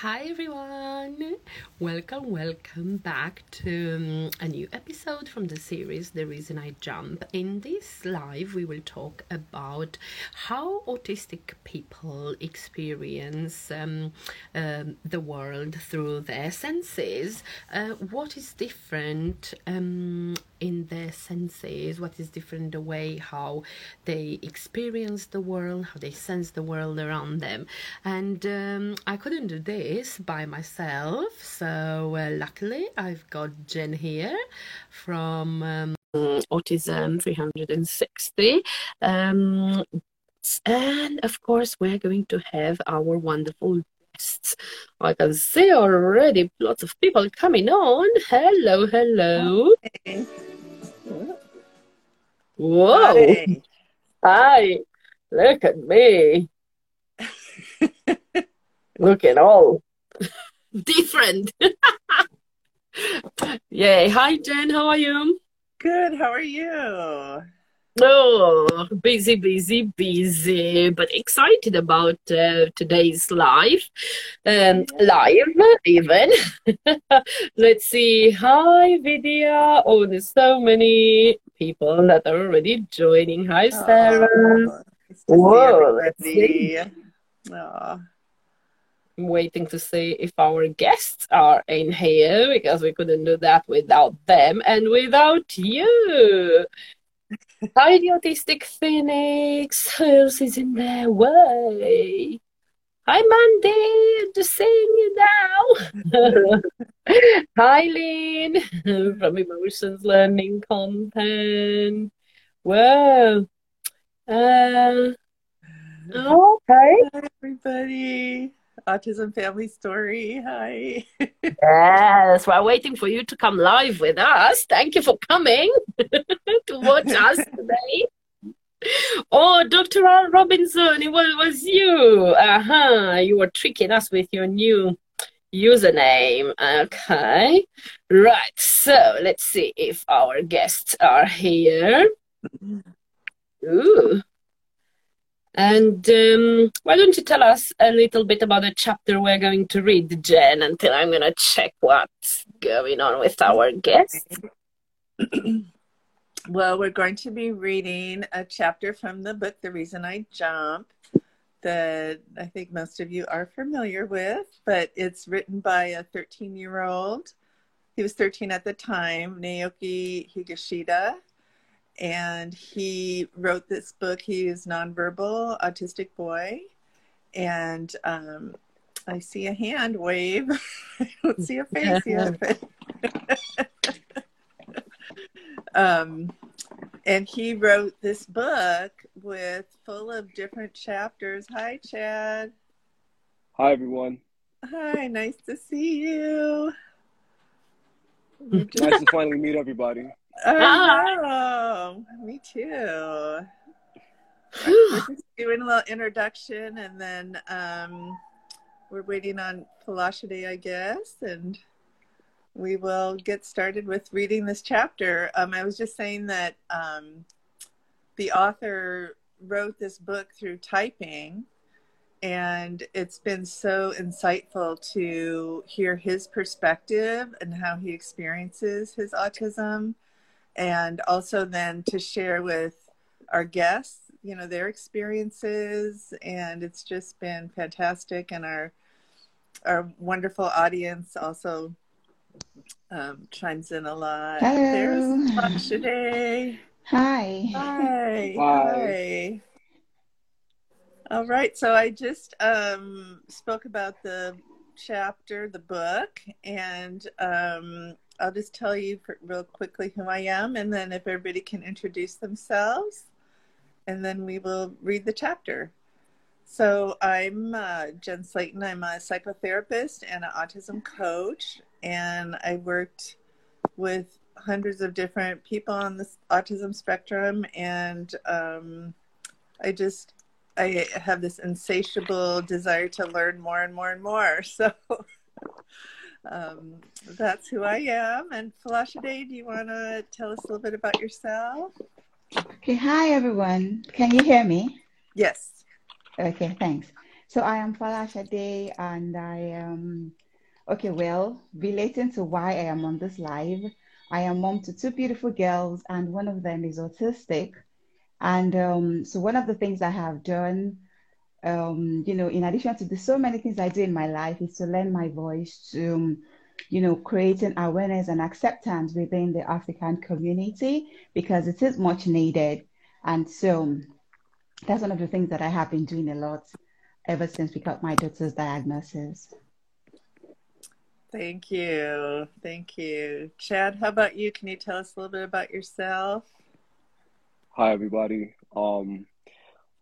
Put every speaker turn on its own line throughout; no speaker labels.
Hi everyone! Welcome, welcome back to um, a new episode from the series The Reason I Jump. In this live, we will talk about how autistic people experience um, um, the world through their senses. Uh, what is different um, in their senses? What is different the way how they experience the world, how they sense the world around them? And um, I couldn't do this this by myself. So uh, luckily, I've got Jen here from um, Autism 360. Um, and of course, we're going to have our wonderful guests. I can see already lots of people coming on. Hello, hello. Hey. Whoa. Hi. Hi. Look at me. looking all different. Yay. Hi, Jen. How are you?
Good. How are you?
Oh, busy, busy, busy, but excited about uh, today's live. Um, live, even. Let's see. Hi, Vidya. Oh, there's so many people that are already joining. Hi, Sarah. Oh, Whoa, let's see. Oh waiting to see if our guests are in here because we couldn't do that without them and without you. Hi, the autistic phoenix. Who else is in their way? Hi, Mandy. Just seeing you now. Hi, Lynn from Emotions Learning Content. Well, uh,
okay. Hi, everybody. Autism Family Story. Hi.
yes, we're waiting for you to come live with us. Thank you for coming to watch us today. Oh, Dr. Al Robinson, it was, was you. Uh huh. You were tricking us with your new username. Okay. Right. So let's see if our guests are here. Ooh. And um, why don't you tell us a little bit about the chapter we're going to read, Jen, until I'm going to check what's going on with our guest.
well, we're going to be reading a chapter from the book, The Reason I Jump, that I think most of you are familiar with, but it's written by a 13 year old. He was 13 at the time, Naoki Higashida and he wrote this book. He is nonverbal autistic boy, and um, I see a hand wave. I don't see a face yet. um, and he wrote this book with full of different chapters. Hi, Chad.
Hi, everyone.
Hi, nice to see you.
nice to finally meet everybody.
Oh, me too. we're just doing a little introduction and then um, we're waiting on Folashade, I guess, and we will get started with reading this chapter. Um, I was just saying that um, the author wrote this book through typing, and it's been so insightful to hear his perspective and how he experiences his autism and also then to share with our guests you know their experiences and it's just been fantastic and our our wonderful audience also um, chimes in a lot.
Hello.
there's today
hi.
Hi. Hi. All right so i just um, spoke about the chapter the book and um, I'll just tell you real quickly who I am, and then if everybody can introduce themselves, and then we will read the chapter. So I'm uh, Jen Slayton. I'm a psychotherapist and an autism coach, and I worked with hundreds of different people on the autism spectrum, and um, I just I have this insatiable desire to learn more and more and more. So um, that's who I am. And Folashade, do you want to tell us a little bit about yourself?
Okay, hi everyone. Can you hear me?
Yes.
Okay, thanks. So I am Folashade, and I am okay. Well, relating to why I am on this live, I am mom to two beautiful girls, and one of them is autistic. And um, so one of the things I have done, um, you know, in addition to the so many things I do in my life, is to lend my voice to, um, you know, creating awareness and acceptance within the African community because it is much needed. And so that's one of the things that I have been doing a lot ever since we got my daughter's diagnosis.
Thank you. Thank you. Chad, how about you? Can you tell us a little bit about yourself?
Hi, everybody. Um, of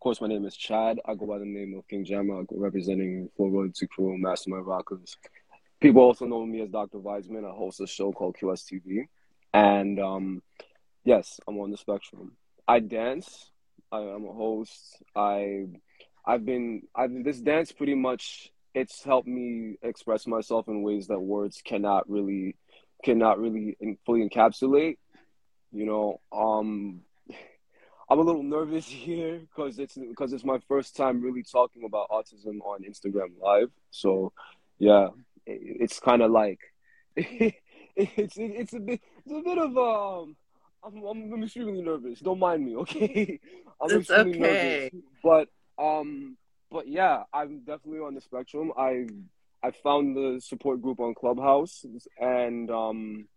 course, my name is Chad. I go by the name of King Jammer, representing Full Royalty Crew, Mastermind Rockers. People also know me as Dr. Weisman. I host a show called QSTV. And um, yes, I'm on the spectrum. I dance. I, am a host. I I've been I've this dance pretty much it's helped me express myself in ways that words cannot really cannot really fully encapsulate. You know, um I'm a little nervous here because it's because it's my first time really talking about autism on Instagram Live. So, yeah, it, it's kind of like it's it's a bit it's a bit of um. I'm, I'm extremely nervous. Don't mind me, okay? I'm
it's extremely okay. nervous,
but um, but yeah, I'm definitely on the spectrum. I I found the support group on Clubhouse, and um,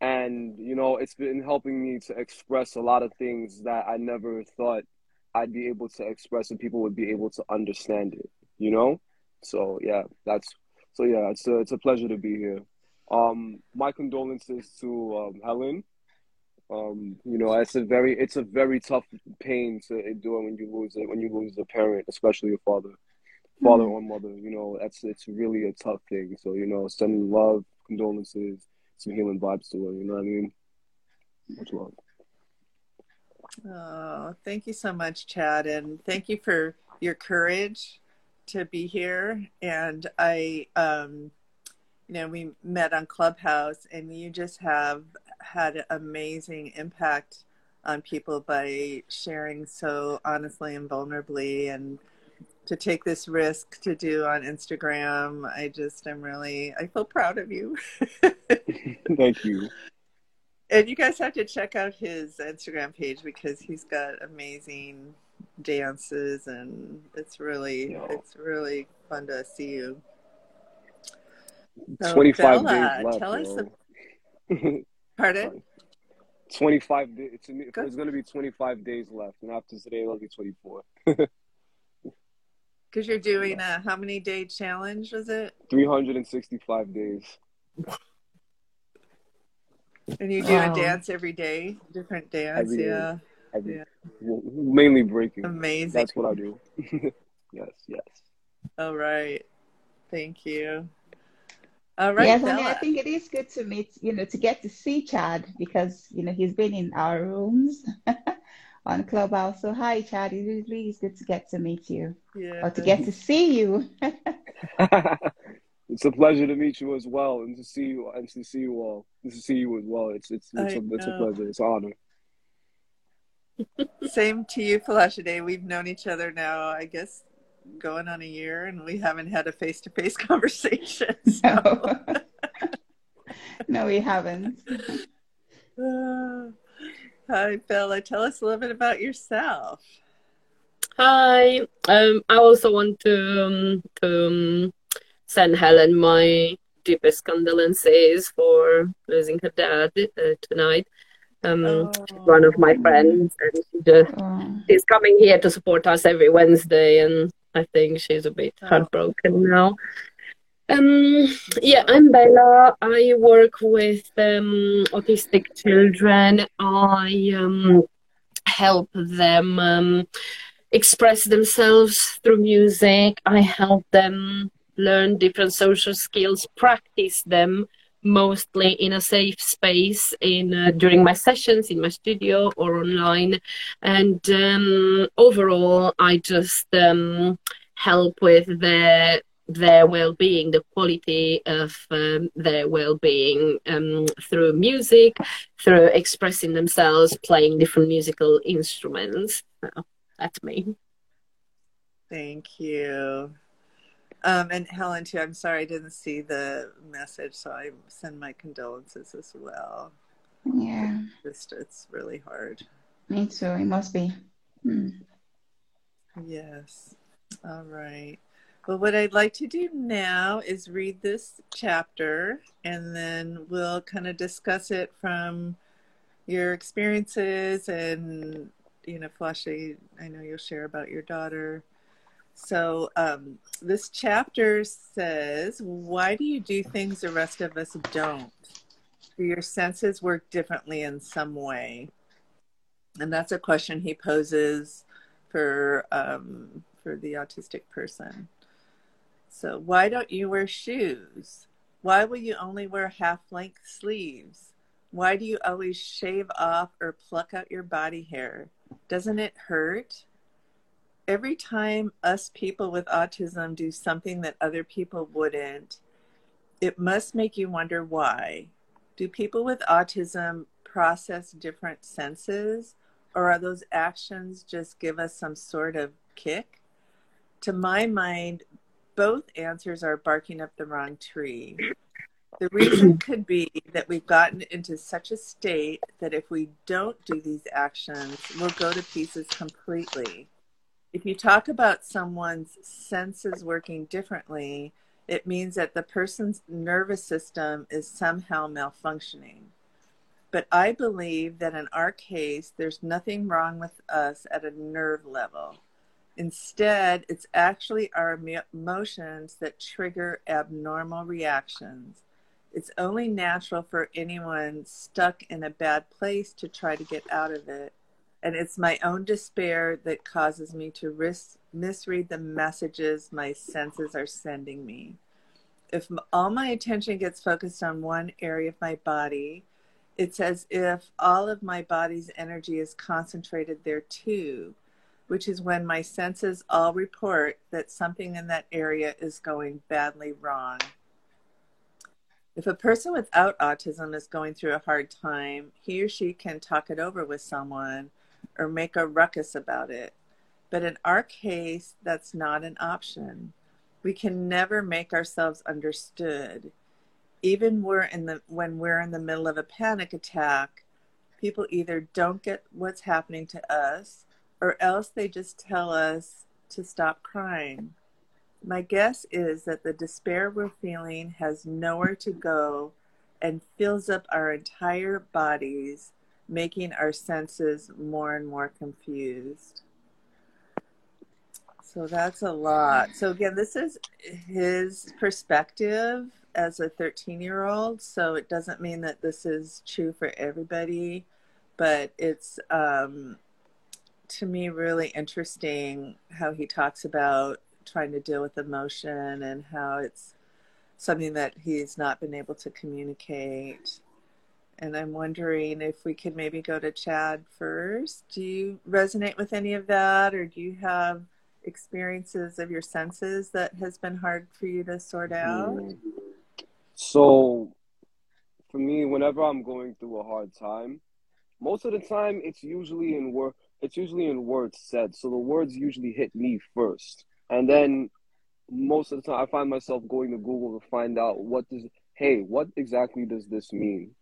and you know, it's been helping me to express a lot of things that I never thought I'd be able to express, and people would be able to understand it. You know, so yeah, that's so yeah, it's a it's a pleasure to be here. Um, my condolences to um, Helen um, you know, it's a very it's a very tough pain to endure when you lose it when you lose a parent, especially a father, father mm-hmm. or mother. You know, that's it's really a tough thing. So you know, sending love, condolences, some healing vibes to. You know what I mean? Much love.
Oh, thank you so much, Chad, and thank you for your courage to be here. And I, um, you know, we met on Clubhouse, and you just have had amazing impact on people by sharing so honestly and vulnerably and to take this risk to do on Instagram. I just am really I feel proud of you.
Thank you.
And you guys have to check out his Instagram page because he's got amazing dances and it's really it's really fun to see you.
So 25 Bella, days left.
Tell us a, Pardon?
25. It's, it's going to be 25 days left. And after today, it'll be 24.
Because you're doing a how many day challenge was it?
365 days.
And you do wow. a dance every day, different dance, every yeah. Day.
Every, yeah. Well, mainly breaking.
Amazing.
That's what I do. yes, yes.
All right. Thank you. All right.
Yes, I mean, I think it is good to meet, you know, to get to see Chad because, you know, he's been in our rooms on Clubhouse. So, hi, Chad. It really is good to get to meet you yeah. or to get to see you.
it's a pleasure to meet you as well and to see you and to see you all. To see you as well. It's it's it's, a, it's a pleasure. It's an honor.
Same to you, Folashade. We've known each other now, I guess, going on a year and we haven't had a face to face conversation. So.
No. no, we haven't.
Uh, Hi, Bella. Tell us a little bit about yourself.
Hi. Um, I also want to, um, to um, send Helen my deepest condolences for losing her dad uh, tonight. Um, oh. one of my friends, and she just, oh. she's coming here to support us every Wednesday, and I think she's a bit heartbroken now. Um, yeah, I'm Bella. I work with um, autistic children. I um, help them um, express themselves through music. I help them learn different social skills, practice them mostly in a safe space in uh, during my sessions in my studio or online and um, overall i just um, help with their their well-being the quality of um, their well-being um, through music through expressing themselves playing different musical instruments so that's me
Thank you. Um, and Helen, too, I'm sorry I didn't see the message, so I send my condolences as well.
Yeah.
Just, it's really hard.
Me too. It must be. Hmm.
Yes. All right. Well, what I'd like to do now is read this chapter and then we'll kind of discuss it from your experiences and, you know, Flashy, I know you'll share about your daughter. So, um, this chapter says, Why do you do things the rest of us don't? Do your senses work differently in some way? And that's a question he poses for um, for the autistic person. So, why don't you wear shoes? Why will you only wear half length sleeves? Why do you always shave off or pluck out your body hair? Doesn't it hurt? Every time us people with autism do something that other people wouldn't, it must make you wonder why. Do people with autism process different senses, or are those actions just give us some sort of kick? To my mind, both answers are barking up the wrong tree. The reason could be that we've gotten into such a state that if we don't do these actions, we'll go to pieces completely. If you talk about someone's senses working differently, it means that the person's nervous system is somehow malfunctioning. But I believe that in our case, there's nothing wrong with us at a nerve level. Instead, it's actually our emotions that trigger abnormal reactions. It's only natural for anyone stuck in a bad place to try to get out of it. And it's my own despair that causes me to risk, misread the messages my senses are sending me. If all my attention gets focused on one area of my body, it's as if all of my body's energy is concentrated there too, which is when my senses all report that something in that area is going badly wrong. If a person without autism is going through a hard time, he or she can talk it over with someone or make a ruckus about it. But in our case, that's not an option. We can never make ourselves understood. Even we're in the, when we're in the middle of a panic attack, people either don't get what's happening to us or else they just tell us to stop crying. My guess is that the despair we're feeling has nowhere to go and fills up our entire bodies, making our senses more and more confused. So that's a lot. So, again, this is his perspective as a 13 year old. So, it doesn't mean that this is true for everybody, but it's um, to me really interesting how he talks about trying to deal with emotion and how it's something that he's not been able to communicate. And I'm wondering if we could maybe go to Chad first. Do you resonate with any of that, or do you have experiences of your senses that has been hard for you to sort out? Mm.
So, for me, whenever I'm going through a hard time, most of the time it's usually in word. It's usually in words said. So the words usually hit me first. And then most of the time, I find myself going to Google to find out what does, hey, what exactly does this mean?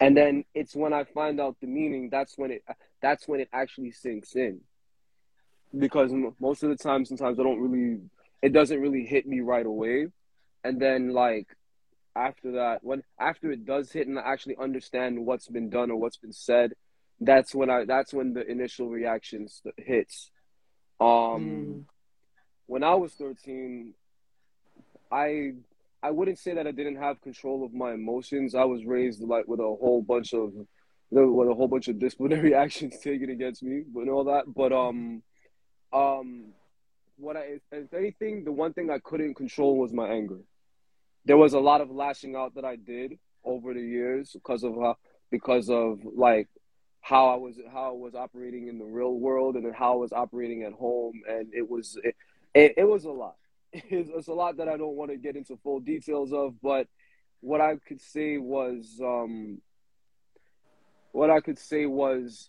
And then it's when I find out the meaning, that's when it, that's when it actually sinks in. Because most of the time, sometimes I don't really, it doesn't really hit me right away. And then like after that, when after it does hit and I actually understand what's been done or what's been said, that's when I, that's when the initial reactions hits. Um, mm when I was 13, I I wouldn't say that I didn't have control of my emotions. I was raised like with a whole bunch of with a whole bunch of disciplinary actions taken against me and all that. But um um what I if anything, the one thing I couldn't control was my anger. There was a lot of lashing out that I did over the years because of how because of like how I was how I was operating in the real world and then how I was operating at home and it was it, it, it was a lot. It's, it's, a lot that I don't want to get into full details of, but what I could say was, um, what I could say was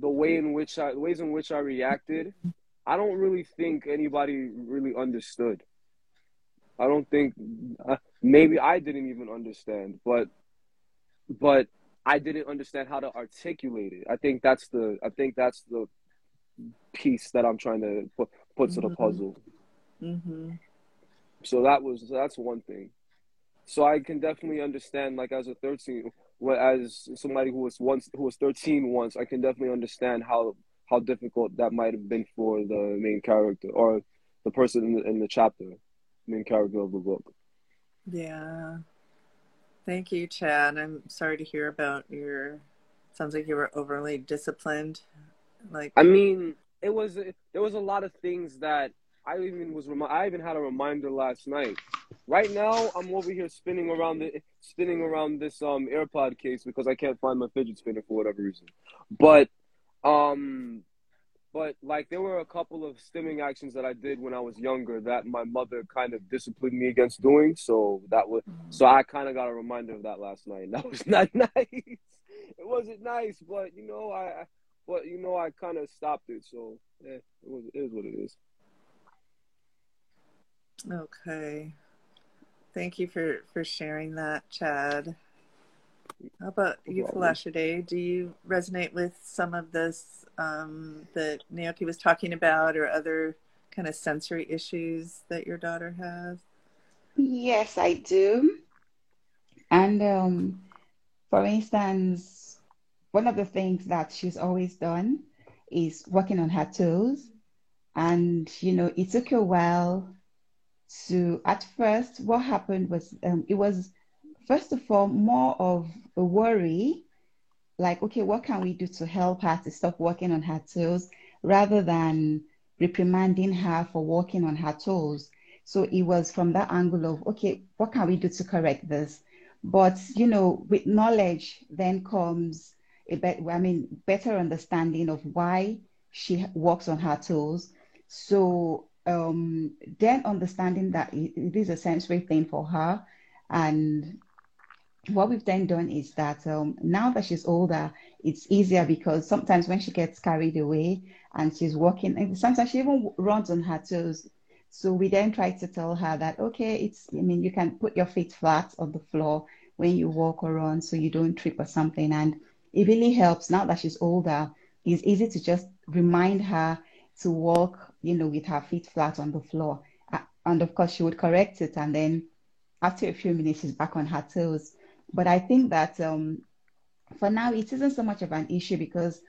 the way in which I, the ways in which I reacted. I don't really think anybody really understood. I don't think uh, maybe I didn't even understand, but but I didn't understand how to articulate it. I think that's the I think that's the piece that I'm trying to put put to the mm-hmm. puzzle. Mm-hmm. So that was that's one thing. So I can definitely understand, like as a thirteen, as somebody who was once who was thirteen once, I can definitely understand how how difficult that might have been for the main character or the person in the, in the chapter, main character of the book.
Yeah. Thank you, Chad. I'm sorry to hear about your. Sounds like you were overly disciplined. Like
I mean, it was there was a lot of things that I even was. I even had a reminder last night. Right now, I'm over here spinning around the spinning around this um AirPod case because I can't find my fidget spinner for whatever reason. But um, but like there were a couple of stimming actions that I did when I was younger that my mother kind of disciplined me against doing. So that was mm-hmm. so I kind of got a reminder of that last night. That was not nice. it wasn't nice, but you know I, but you know I kind of stopped it. So yeah, it was it is what it is.
Okay. Thank you for for sharing that, Chad. How about you, Folashade? Do you resonate with some of this um, that Naoki was talking about, or other kind of sensory issues that your daughter has?
Yes, I do. And um, for instance, one of the things that she's always done is working on her toes. And, you know, it took a while to, at first, what happened was um, it was first of all, more of a worry, like, okay, what can we do to help her to stop walking on her toes rather than reprimanding her for walking on her toes. So it was from that angle of, okay, what can we do to correct this? But, you know, with knowledge then comes a bet, I mean, better understanding of why she walks on her toes. So um, then understanding that it is a sensory thing for her and what we've then done is that um, now that she's older, it's easier because sometimes when she gets carried away and she's walking, and sometimes she even runs on her toes. So we then try to tell her that, okay, it's, I mean, you can put your feet flat on the floor when you walk or run so you don't trip or something. And it really helps now that she's older. It's easy to just remind her to walk, you know, with her feet flat on the floor. And of course, she would correct it. And then after a few minutes, she's back on her toes. But I think that um, for now it isn't so much of an issue because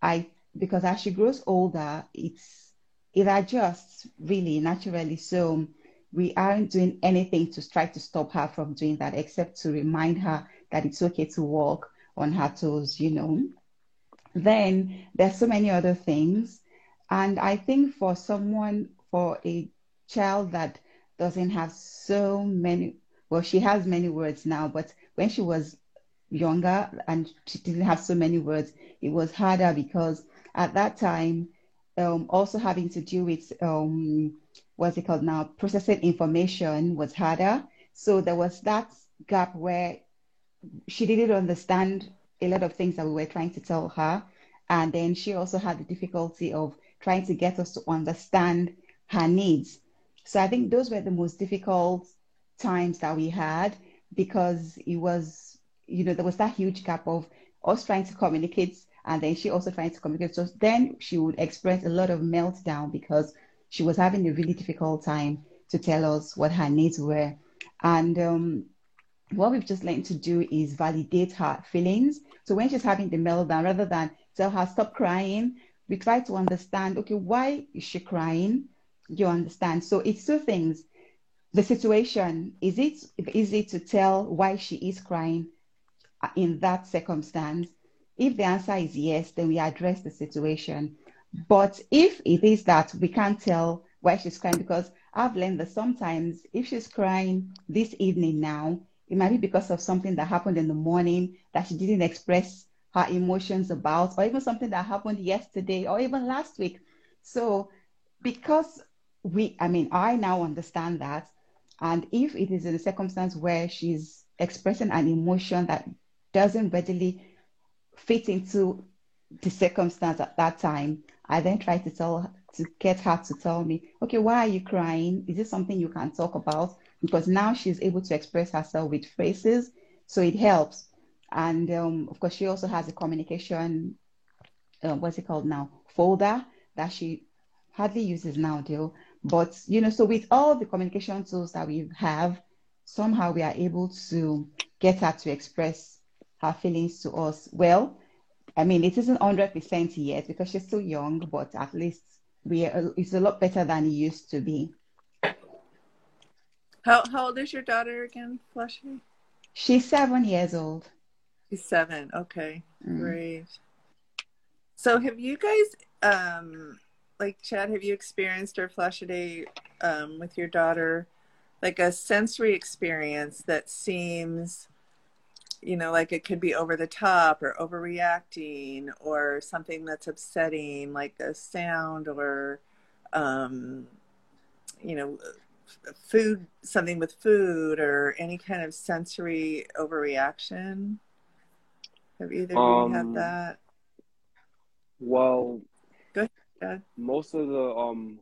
I because as she grows older, it's it adjusts really naturally. So we aren't doing anything to try to stop her from doing that, except to remind her that it's okay to walk on her toes, you know. Then there's so many other things. And I think for someone, for a child that doesn't have so many, well, she has many words now, but when she was younger and she didn't have so many words, it was harder because at that time, um, also having to do with um, what's it called now, processing information was harder. So there was that gap where she didn't understand a lot of things that we were trying to tell her. And then she also had the difficulty of trying to get us to understand her needs. So I think those were the most difficult times that we had because it was, you know, there was that huge gap of us trying to communicate and then she also trying to communicate. So then she would express a lot of meltdown because she was having a really difficult time to tell us what her needs were. And um, what we've just learned to do is validate her feelings. So when she's having the meltdown, rather than tell her stop crying, we try to understand, okay, why is she crying? You understand? So it's two things the situation is it easy to tell why she is crying in that circumstance? If the answer is yes then we address the situation. But if it is that we can't tell why she's crying because i've learned that sometimes if she's crying this evening now it might be because of something that happened in the morning that she didn't express her emotions about or even something that happened yesterday or even last week. So because we i mean i now understand that and if it is in a circumstance where she's expressing an emotion that doesn't readily fit into the circumstance at that time, I then try to tell to get her to tell me, okay, why are you crying? Is this something you can talk about? Because now she's able to express herself with phrases, so it helps. And um, of course, she also has a communication, uh, what's it called now, folder that she hardly uses now, though. But you know, so with all the communication tools that we have, somehow we are able to get her to express her feelings to us. Well, I mean, it isn't 100% yet because she's still young, but at least we are, it's a lot better than it used to be.
How, how old is your daughter again, Flushy?
She's seven years old.
She's seven. Okay, mm. great. So, have you guys, um, like Chad, have you experienced or Flushy um, with your daughter, like a sensory experience that seems you know, like it could be over the top or overreacting or something that's upsetting, like a sound or, um, you know, food, something with food or any kind of sensory overreaction. Have either of you had um, that?
Well, Most of the um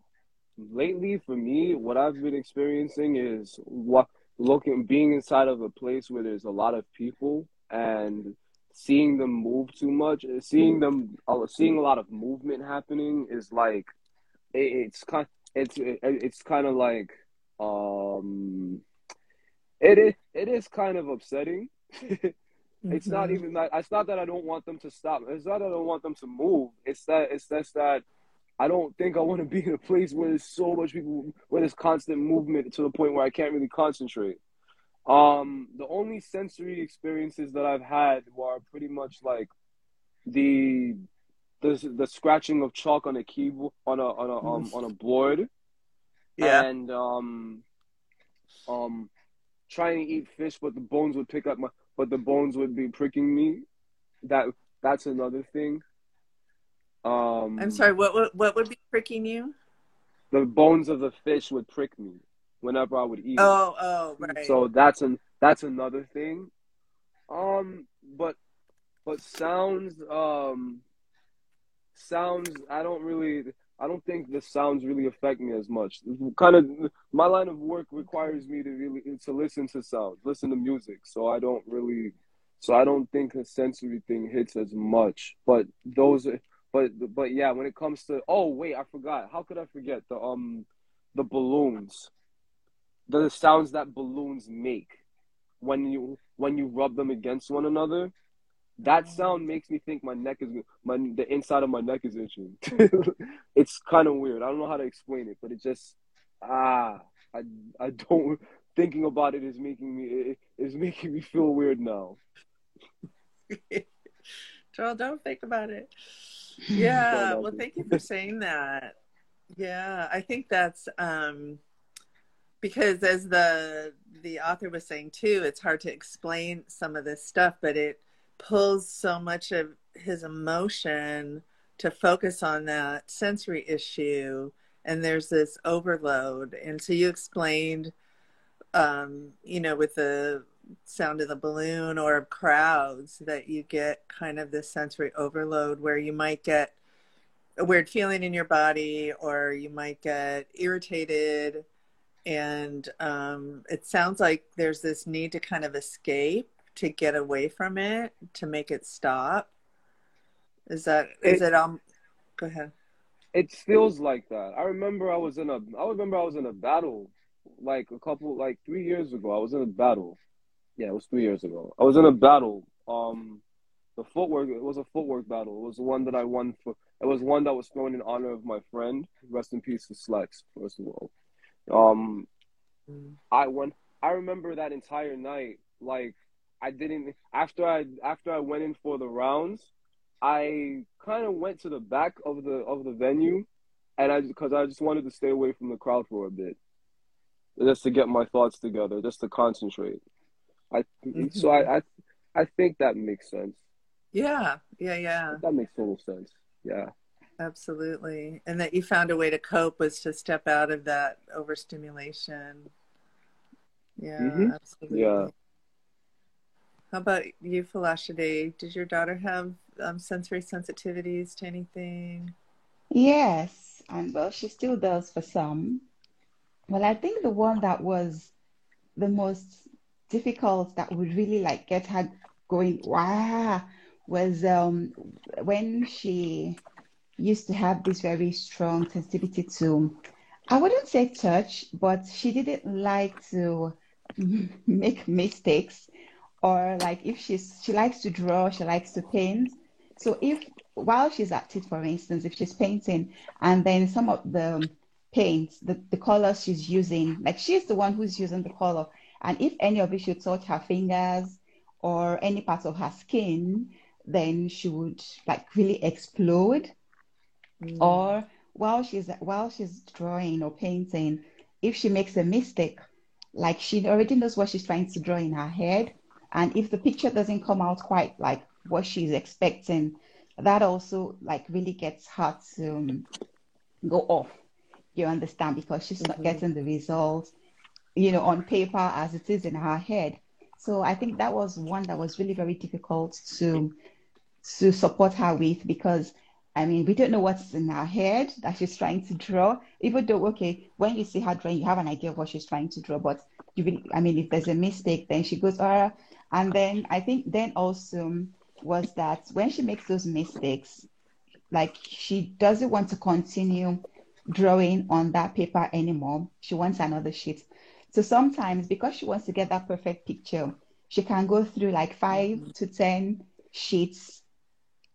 lately for me, what I've been experiencing is what looking being inside of a place where there's a lot of people and seeing them move too much seeing them seeing a lot of movement happening is like it, it's kind it's it, it's kind of like um it is it is kind of upsetting it's mm-hmm. not even that it's not that i don't want them to stop it's not that i don't want them to move it's that it's just that I don't think I want to be in a place where there's so much people, where there's constant movement to the point where I can't really concentrate. Um, the only sensory experiences that I've had were pretty much like the the the scratching of chalk on a keyboard on a on a um on a board, yeah, and um um trying to eat fish, but the bones would pick up my, but the bones would be pricking me. That that's another thing.
Um, I'm sorry. What, what what would be pricking you?
The bones of the fish would prick me whenever I would eat.
Oh, oh, right.
So that's an that's another thing. Um, but but sounds um sounds I don't really I don't think the sounds really affect me as much. Kind of my line of work requires me to really to listen to sounds, listen to music. So I don't really so I don't think the sensory thing hits as much. But those but but yeah, when it comes to oh wait, I forgot. How could I forget the um the balloons? The sounds that balloons make when you when you rub them against one another. That sound makes me think my neck is my the inside of my neck is itching. it's kind of weird. I don't know how to explain it, but it just ah I I don't thinking about it is making me it is making me feel weird now.
Joel, don't think about it. Yeah. well, thank you for saying that. Yeah, I think that's um, because as the the author was saying too, it's hard to explain some of this stuff, but it pulls so much of his emotion to focus on that sensory issue and there's this overload and so you explained um, you know with the sound of the balloon or of crowds that you get kind of this sensory overload where you might get a weird feeling in your body or you might get irritated. And um, it sounds like there's this need to kind of escape to get away from it to make it stop. Is that is it, it um go ahead.
It feels like that. I remember i was in a i remember i was in a battle like a couple like three years ago i was in a battle yeah, it was three years ago. I was in a battle. Um, the footwork. It was a footwork battle. It was the one that I won for. It was one that was thrown in honor of my friend. Rest in peace to Slex. First of all, um, I won. I remember that entire night. Like I didn't after I after I went in for the rounds. I kind of went to the back of the of the venue, and I because I just wanted to stay away from the crowd for a bit, just to get my thoughts together, just to concentrate. I mm-hmm. so I, I I think that makes sense.
Yeah, yeah, yeah.
That makes total sense. Yeah.
Absolutely. And that you found a way to cope was to step out of that overstimulation. Yeah, mm-hmm. absolutely.
Yeah.
How about you, Folashade? Did your daughter have um, sensory sensitivities to anything?
Yes. And well, she still does for some. Well, I think the one that was the most difficult that would really like get her going, wow, was um, when she used to have this very strong sensitivity to, I wouldn't say touch, but she didn't like to make mistakes or like if she's she likes to draw, she likes to paint. So if while she's at it, for instance, if she's painting and then some of the paints, the, the colors she's using, like she's the one who's using the color. And if any of it should touch her fingers or any part of her skin, then she would like really explode. Mm. Or while she's while she's drawing or painting, if she makes a mistake, like she already knows what she's trying to draw in her head, and if the picture doesn't come out quite like what she's expecting, that also like really gets her to um, go off. You understand because she's not mm-hmm. getting the results, you know, on paper as it is in her head. So I think that was one that was really very difficult to to support her with because I mean we don't know what's in her head that she's trying to draw. Even though okay, when you see her drawing, you have an idea of what she's trying to draw, but you really, I mean if there's a mistake, then she goes, oh, and then I think then also was that when she makes those mistakes, like she doesn't want to continue drawing on that paper anymore. She wants another sheet. So sometimes because she wants to get that perfect picture, she can go through like 5 to 10 sheets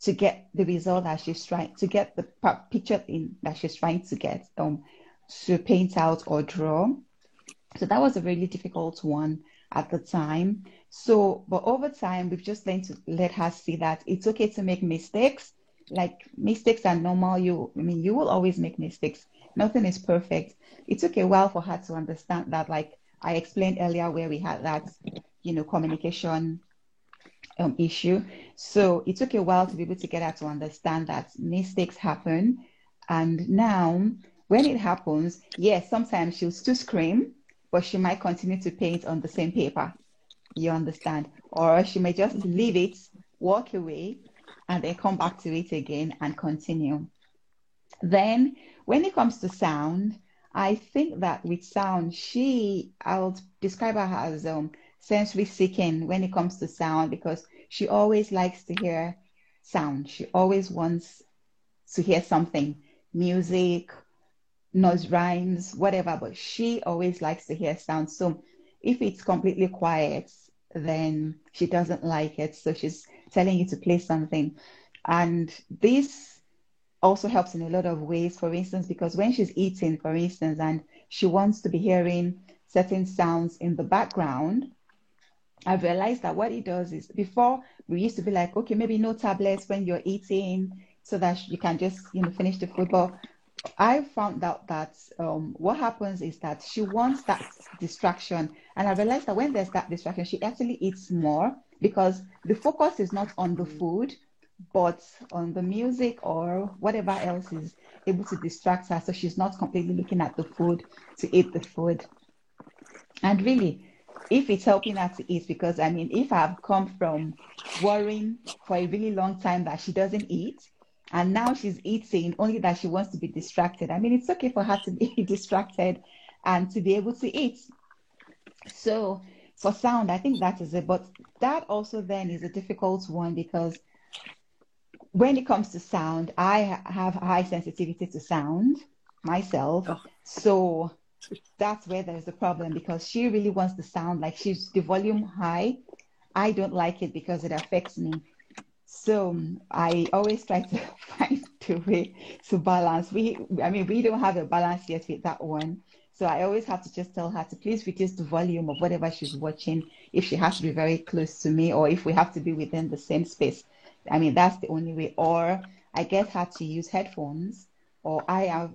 to get the result that she's trying to get the picture in that she's trying to get um to paint out or draw. So that was a really difficult one at the time. So, but over time, we've just learned to let her see that it's okay to make mistakes. Like mistakes are normal. You, I mean, you will always make mistakes. Nothing is perfect. It took a while for her to understand that. Like I explained earlier, where we had that, you know, communication um, issue. So it took a while to be able to get her to understand that mistakes happen. And now, when it happens, yes, sometimes she'll still scream but she might continue to paint on the same paper. You understand? Or she may just leave it, walk away, and then come back to it again and continue. Then, when it comes to sound, I think that with sound, she, I'll describe her as um, sensory seeking when it comes to sound because she always likes to hear sound. She always wants to hear something music, knows rhymes, whatever, but she always likes to hear sound. So if it's completely quiet, then she doesn't like it. So she's telling you to play something. And this also helps in a lot of ways, for instance, because when she's eating, for instance, and she wants to be hearing certain sounds in the background, I've realized that what it does is before we used to be like, okay, maybe no tablets when you're eating so that you can just, you know, finish the food. But I found out that um, what happens is that she wants that distraction. And I realized that when there's that distraction, she actually eats more because the focus is not on the food, but on the music or whatever else is able to distract her. So she's not completely looking at the food to eat the food. And really, if it's helping her to eat, because I mean, if I've come from worrying for a really long time that she doesn't eat, and now she's eating only that she wants to be distracted. I mean, it's okay for her to be distracted and to be able to eat. So for sound, I think that is it. But that also then is a difficult one because when it comes to sound, I have high sensitivity to sound myself. Oh. So that's where there's a problem because she really wants the sound like she's the volume high. I don't like it because it affects me. So um, I always try to find a way to balance. We, I mean, we don't have a balance yet with that one. So I always have to just tell her to please reduce the volume of whatever she's watching if she has to be very close to me or if we have to be within the same space. I mean, that's the only way. Or I get her to use headphones or I have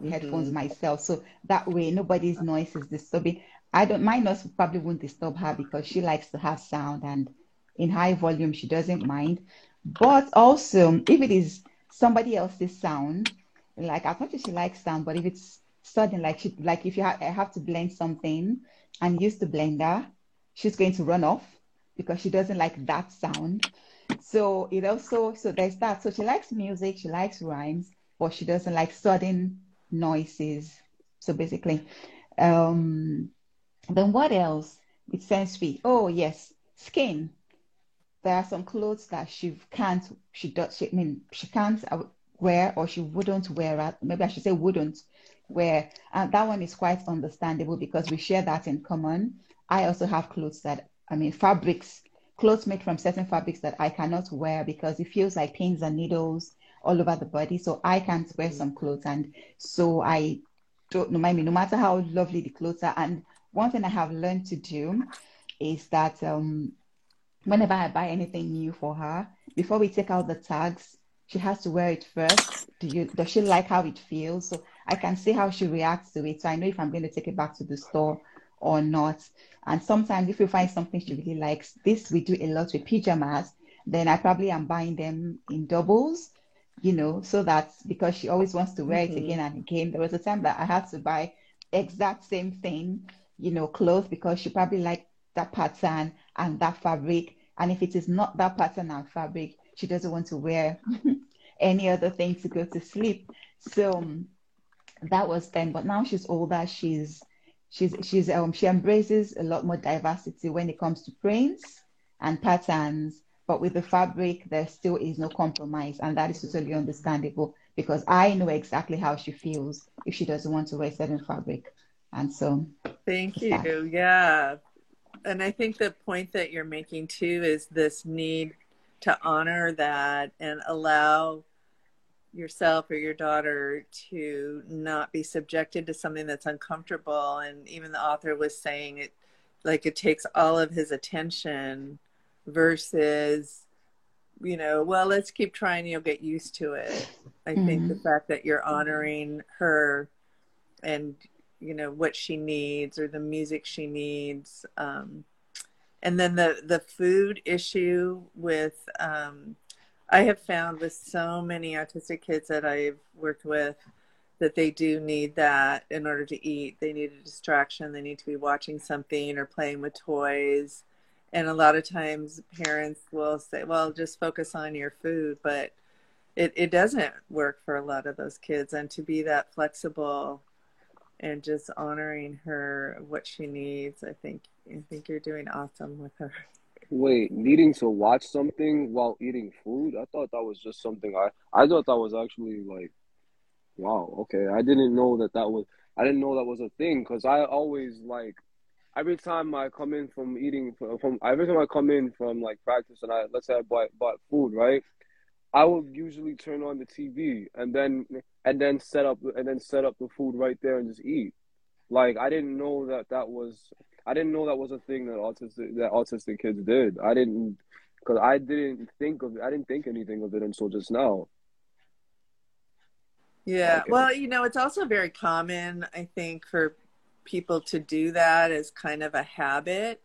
the headphones mm-hmm. myself. So that way nobody's noise is disturbing. I don't, my noise probably won't disturb her because she likes to have sound and in high volume, she doesn't mind. But also, if it is somebody else's sound, like as much as she likes sound, but if it's sudden, like she, like if you ha- have to blend something and use the blender, she's going to run off because she doesn't like that sound. So it also, so there's that. So she likes music, she likes rhymes, but she doesn't like sudden noises. So basically, um, then what else? With sensory. Oh yes, skin. There are some clothes that she can't. She does. She, I mean, she can't uh, wear or she wouldn't wear. Maybe I should say wouldn't wear. And that one is quite understandable because we share that in common. I also have clothes that I mean fabrics, clothes made from certain fabrics that I cannot wear because it feels like pins and needles all over the body. So I can't wear some clothes, and so I don't know. I mean, no matter how lovely the clothes are, and one thing I have learned to do is that um, whenever I buy anything new for her, before we take out the tags, she has to wear it first. Do you does she like how it feels? So I can see how she reacts to it. So I know if I'm going to take it back to the store or not. And sometimes if you find something she really likes, this we do a lot with pajamas, then I probably am buying them in doubles, you know, so that because she always wants to wear mm-hmm. it again and again. There was a time that I had to buy exact same thing you know, clothes because she probably like that pattern and that fabric. And if it is not that pattern and fabric, she doesn't want to wear any other thing to go to sleep. So that was then. But now she's older. She's she's she's um she embraces a lot more diversity when it comes to prints and patterns. But with the fabric, there still is no compromise, and that is totally understandable because I know exactly how she feels if she doesn't want to wear certain fabric. And so,
thank you. Yeah. And I think the point that you're making too is this need to honor that and allow yourself or your daughter to not be subjected to something that's uncomfortable. And even the author was saying it like it takes all of his attention versus you know, well, let's keep trying, you'll get used to it. I mm-hmm. think the fact that you're honoring her and you know what she needs or the music she needs um, and then the the food issue with um, i have found with so many autistic kids that i've worked with that they do need that in order to eat they need a distraction they need to be watching something or playing with toys and a lot of times parents will say well just focus on your food but it, it doesn't work for a lot of those kids and to be that flexible and just honoring her what she needs. I think I think you're doing awesome with her.
Wait, needing to watch something while eating food? I thought that was just something I I thought that was actually like wow, okay. I didn't know that that was I didn't know that was a thing cuz I always like every time I come in from eating from, every time I come in from like practice and I let's say I bought bought food, right? I will usually turn on the TV and then and then set up and then set up the food right there and just eat. Like I didn't know that that was I didn't know that was a thing that autistic that autistic kids did. I didn't because I didn't think of I didn't think anything of it until just now.
Yeah, okay. well, you know, it's also very common, I think, for people to do that as kind of a habit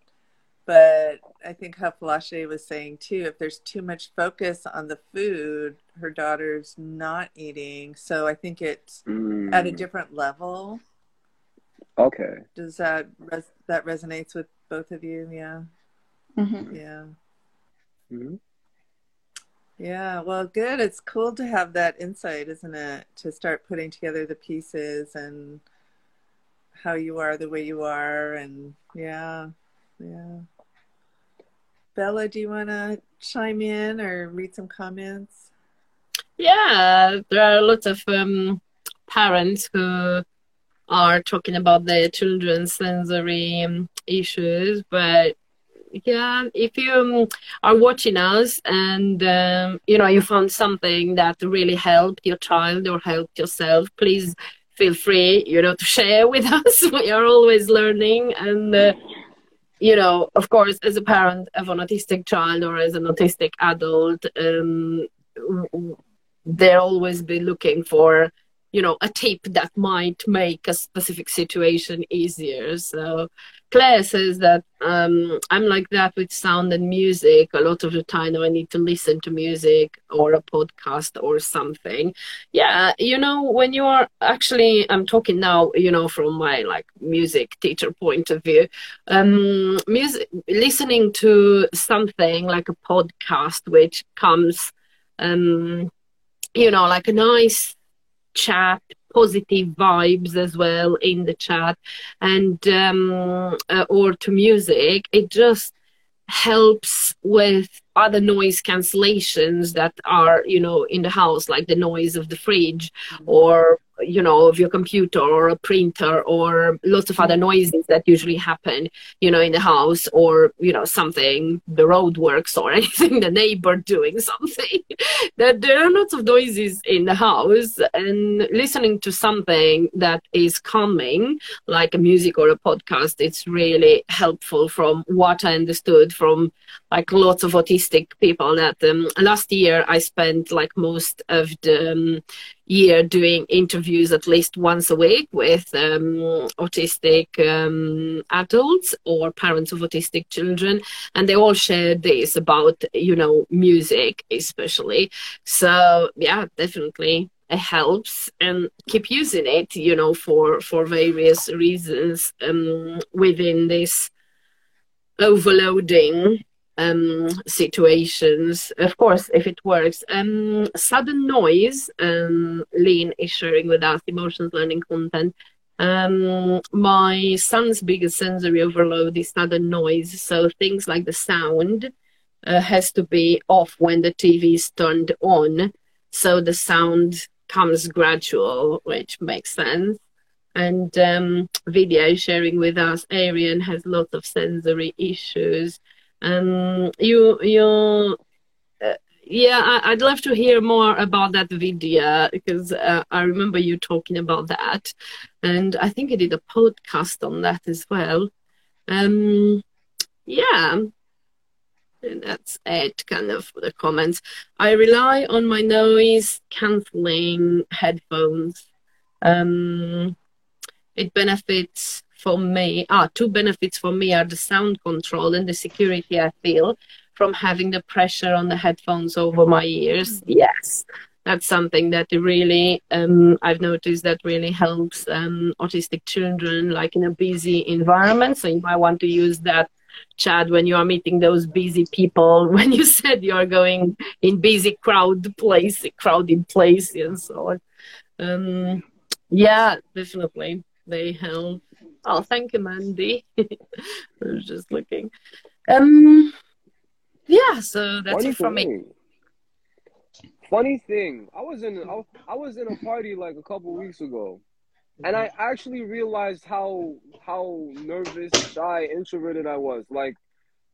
but I think how Folashade was saying too, if there's too much focus on the food, her daughter's not eating. So I think it's mm. at a mm. different level.
Okay.
Does that res- that resonates with both of you? Yeah.
Mm-hmm.
Yeah.
Mm-hmm.
Yeah. Well, good. It's cool to have that insight, isn't it? To start putting together the pieces and how you are the way you are, and yeah, yeah. Bella, do you want to chime in or read some comments?
Yeah, there are lots of um, parents who are talking about their children's sensory um, issues, but yeah, if you um, are watching us and um, you know you found something that really helped your child or helped yourself, please feel free, you know, to share with us. we are always learning and. Uh, you know, of course, as a parent of an autistic child or as an autistic adult, um, they'll always be looking for you know a tip that might make a specific situation easier. So claire says that um, i'm like that with sound and music. A lot of the time i need to listen to music or a podcast or something. Yeah you know when you are actually i'm talking now you know from my like music teacher point of view um music listening to something like a podcast which comes um you know like a nice chat positive vibes as well in the chat and um, uh, or to music it just helps with other noise cancellations that are you know in the house like the noise of the fridge mm-hmm. or you know of your computer or a printer or lots of other noises that usually happen you know in the house or you know something the road works or anything the neighbor doing something. That there are lots of noises in the house and listening to something that is calming like a music or a podcast it's really helpful from what i understood from like lots of autistic people that um, last year i spent like most of the um, year doing interviews at least once a week with um, autistic um, adults or parents of autistic children. And they all shared this about you know music especially. So yeah definitely it helps and keep using it you know for for various reasons um, within this overloading um, situations. Of course, if it works. Um, sudden noise, um, Lean is sharing with us emotions learning content. Um, my son's biggest sensory overload is sudden noise. So things like the sound uh, has to be off when the TV is turned on. So the sound comes gradual, which makes sense. And um, Vidya sharing with us, Arian has lots of sensory issues um, you you uh, yeah I, would love to hear more about that video because uh, i remember you talking about that and i think you did a podcast on that as well. Um yeah. And that's it kind of the comments. I rely on my noise cancelling headphones. Um it benefits for me, ah, two benefits for me are the sound control and the security I feel from having the pressure on the headphones over my ears. Yes, that's something that really um, I've noticed that really helps um, autistic children, like in a busy environment. So you might want to use that Chad when you are meeting those busy people. When you said you are going in busy crowd place, crowded place, and so on. Um, yeah, definitely they help. Oh, thank you, Mandy. I was just looking. Um, yeah, so that's Funny it from me.
Funny thing, I was in I, I was in a party like a couple weeks ago, and I actually realized how how nervous, shy, introverted I was. Like,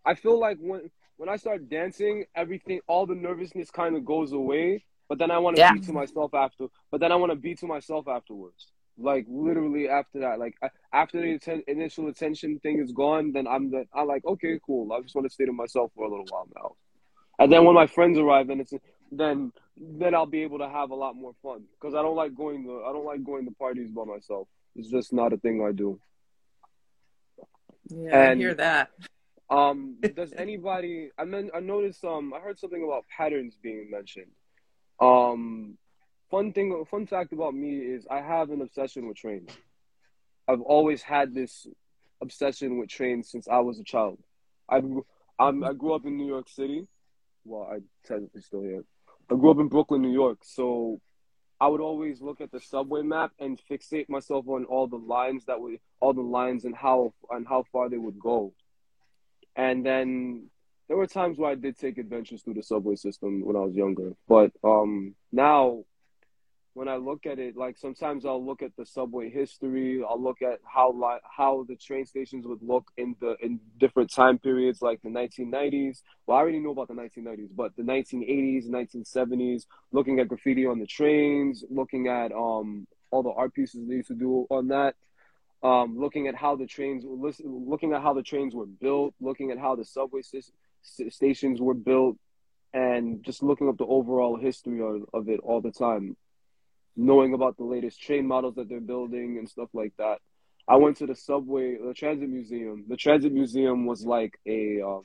I feel like when when I start dancing, everything, all the nervousness kind of goes away. But then I want to yeah. be to myself after. But then I want to be to myself afterwards. Like literally after that, like after the atten- initial attention thing is gone, then I'm the, I'm like, okay, cool. I just want to stay to myself for a little while now. And then when my friends arrive, then it's then then I'll be able to have a lot more fun because I don't like going to I don't like going to parties by myself. It's just not a thing I do.
Yeah, and, I hear that.
Um, does anybody? I mean, I noticed. Um, I heard something about patterns being mentioned. Um, fun thing, fun fact about me is I have an obsession with trains. I've always had this obsession with trains since I was a child. I I'm, I grew up in New York City. Well, I technically still here. I grew up in Brooklyn, New York. So I would always look at the subway map and fixate myself on all the lines that would all the lines and how and how far they would go. And then there were times where I did take adventures through the subway system when I was younger. But um, now when I look at it, like sometimes I'll look at the subway history. I'll look at how like how the train stations would look in the in different time periods, like the 1990s. Well, I already know about the 1990s, but the 1980s, 1970s. Looking at graffiti on the trains, looking at um all the art pieces they used to do on that. Um, looking at how the trains, looking at how the trains were built, looking at how the subway stations were built, and just looking up the overall history of, of it all the time knowing about the latest train models that they're building and stuff like that. I went to the subway, the transit museum. The transit museum was like a, um,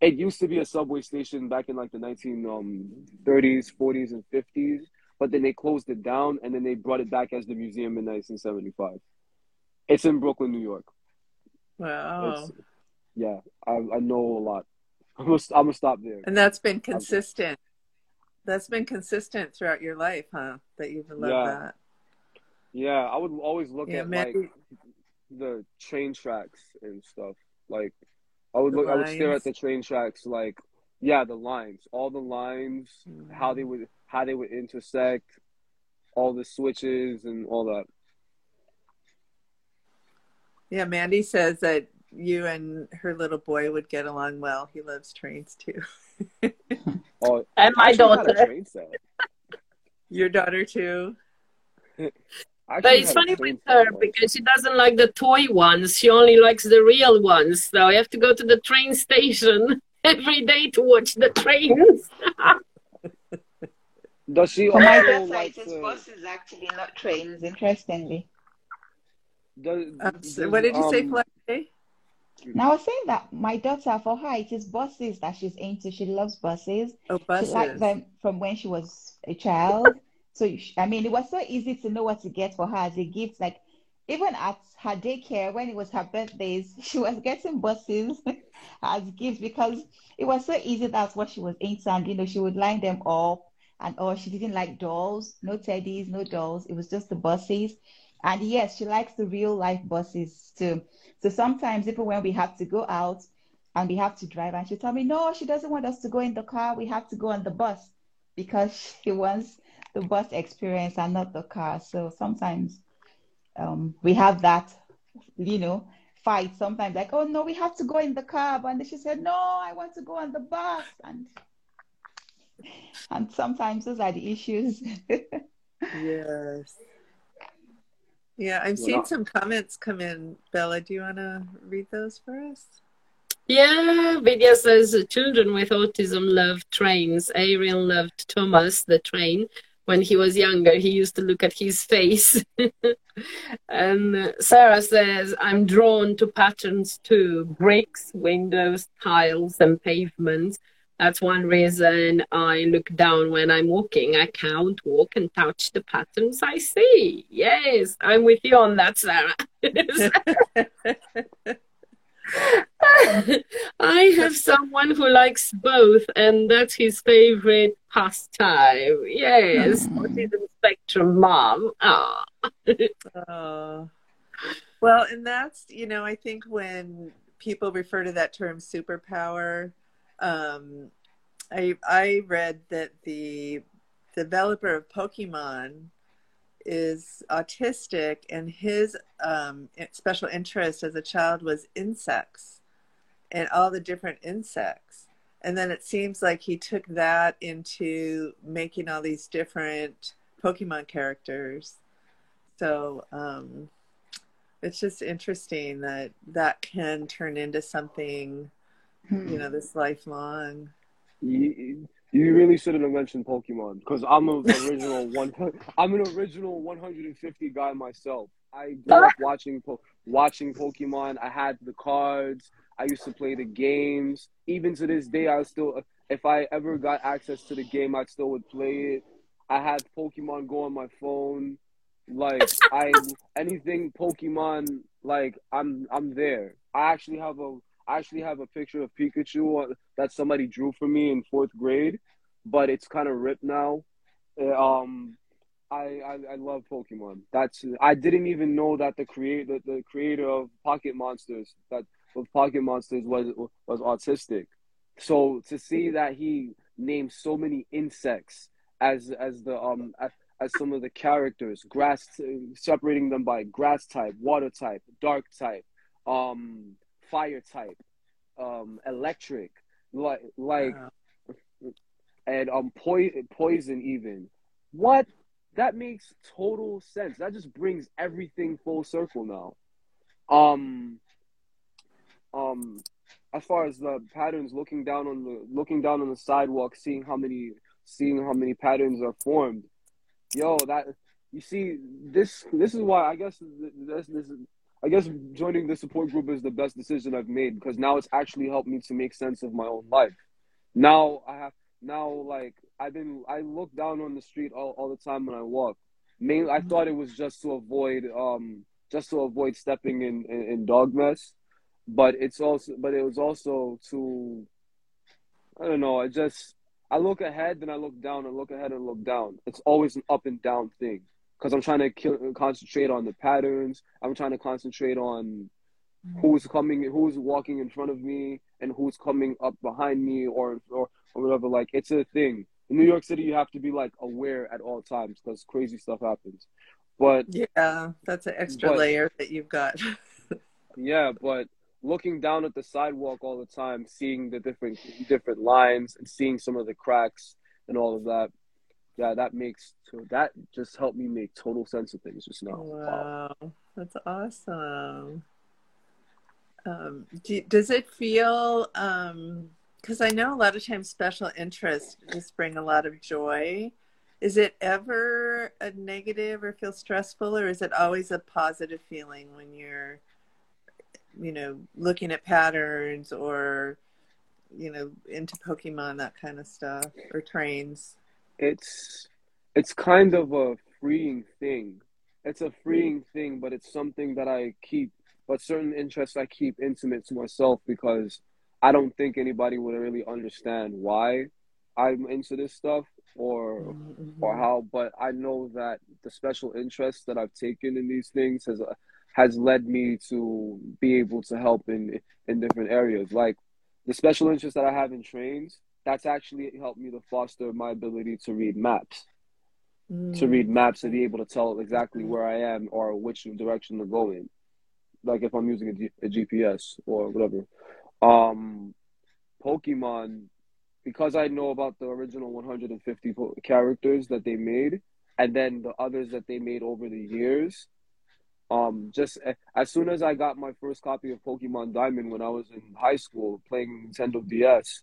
it used to be a subway station back in like the 1930s, um, 40s, and 50s, but then they closed it down and then they brought it back as the museum in 1975. It's in Brooklyn, New York.
Wow.
It's, yeah, I, I know a lot. I'm gonna, I'm gonna stop there.
And that's been consistent. That's been consistent throughout your life, huh? That you've loved
Yeah.
that.
Yeah, I would always look
Yeah,
at like the train tracks and stuff. Like I would
The
look I would stare at the train tracks like yeah, the lines. All the lines, how
Mm.
they would how they would intersect, all the switches and all that.
Yeah, Mandy says that you and her little boy would get along well. He loves trains too.
Oh,
And my
actually had a
daughter.
Your daughter too.
But it's funny with her
once.
because she doesn't like the toy ones. She only likes the real ones. So I have to go to the train station every day to watch the trains.
Does she
For my
also
daughter,
like
it is
to-
buses actually, not trains. Interestingly.
does,
Um, so
does,
what did you say,
um,
Flash?
Now I was saying that my daughter, for her, it is buses that she's into. She loves buses.
Oh, buses.
She liked them from when she was a child. So, I mean, it was so easy to know what to get for her as a gift. Like, even at her daycare, when it was her birthdays, she was getting buses as gifts because it was so easy. That's what she was into. And, you know, she would line them up. And, oh, she didn't like dolls, no teddies, no dolls. It was just the buses. And yes, she likes the real life buses too. So sometimes, even when we have to go out and we have to drive, and she tell me, no, she doesn't want us to go in the car. We have to go on the bus because she wants the bus experience and not the car. So sometimes um, we have that, you know, fight. Sometimes like, oh no, we have to go in the car, then she said, no, I want to go on the bus, and and sometimes those are the issues.
Yes. Yeah,
I've
seen
not-
some comments come in. Bella, do you want to read those for us?
Yeah, Vidya says children with autism love trains. Ariel loved Thomas, the train. When he was younger, he used to look at his face. and uh, Sarah says, I'm drawn to patterns too bricks, windows, tiles, and pavements. That's one reason I look down when I'm walking. I can't walk, and touch the patterns I see. Yes, I'm with you on that, Sarah. I have someone who likes both, and that's his favorite pastime. Yes, autism spectrum mom. Ah,
Oh. Well, and that's, you know, I think when people refer to that term superpower, um, I I read that the developer of Pokemon is autistic, and his um, special interest as a child was insects and all the different insects. And then it seems like he took that into making all these different Pokemon characters. So um, it's just interesting that that can turn into something, Hmm. you know, this lifelong.
You, you really shouldn't have mentioned Pokemon because I'm an original one. I'm an original 150 guy myself. I grew up watching po- watching Pokemon. I had the cards. I used to play the games. Even to this day, I still, if I ever got access to the game, I still would play it. I had Pokemon Go on my phone. Like I anything Pokemon, like I'm I'm there. I actually have a I actually have a picture of Pikachu that somebody drew for me in fourth grade, but it's kind of ripped now. Uh, Um, I, I I love Pokemon. That's I didn't even know that the create the, the creator of Pocket Monsters that of Pocket Monsters was was autistic. So to see that he named so many insects as as the um as, as some of the characters, grass separating them by grass type, water type, dark type, um fire type, um electric, like like
Wow.
and um poi- poison even. What? That makes total sense. That just brings everything full circle now. Um um as far as the patterns looking down on the looking down on the sidewalk, seeing how many seeing how many patterns are formed. Yo, that you see this this is why I guess this this is I guess joining the support group is the best decision I've made because now it's actually helped me to make sense of my own life. Now I have now like I've been I look down on the street all, all the time when I walk. Mainly I thought it was just to avoid um just to avoid stepping in, in, in dog mess. But it's also but it was also to I don't know, I just I look ahead, then I look down, and look ahead and look down. It's always an up and down thing because I'm trying to kill, concentrate on the patterns. I'm trying to concentrate on mm-hmm. who's coming, who's walking in front of me, and who's coming up behind me, or or, or whatever. Like it's a thing. In New York City, you have to be like aware at all times because crazy stuff happens. But
yeah, that's an extra
but,
layer that you've got.
yeah, but looking down at the sidewalk all the time, seeing the different different lines and seeing some of the cracks and all of that. Yeah, that makes so that just helped me make total sense of things just now.
Wow, wow. that's awesome. Um, do, does it feel? Because um, I know a lot of times special interests just bring a lot of joy. Is it ever a negative or feel stressful, or is it always a positive feeling when you're you know, looking at patterns or, you know, into Pokemon, that kind of stuff, or trains?
It's it's kind of a freeing thing. It's a freeing thing, but it's something that I keep, but certain interests I keep intimate to myself because I don't think anybody would really understand why I'm into this stuff or mm-hmm. or how. But I know that the special interest that I've taken in these things has has led me to be able to help in in different areas. Like the special interest that I have in trains, that's actually helped me to foster my ability to read maps. Mm. To read maps and be able to tell exactly where I am or which direction to go in. Like if I'm using a, G- a GPS or whatever. Um, Pokemon, because I know about the original 150 characters that they made, and then the others that they made over the years, um, just as soon as I got my first copy of Pokemon Diamond when I was in high school playing Nintendo DS,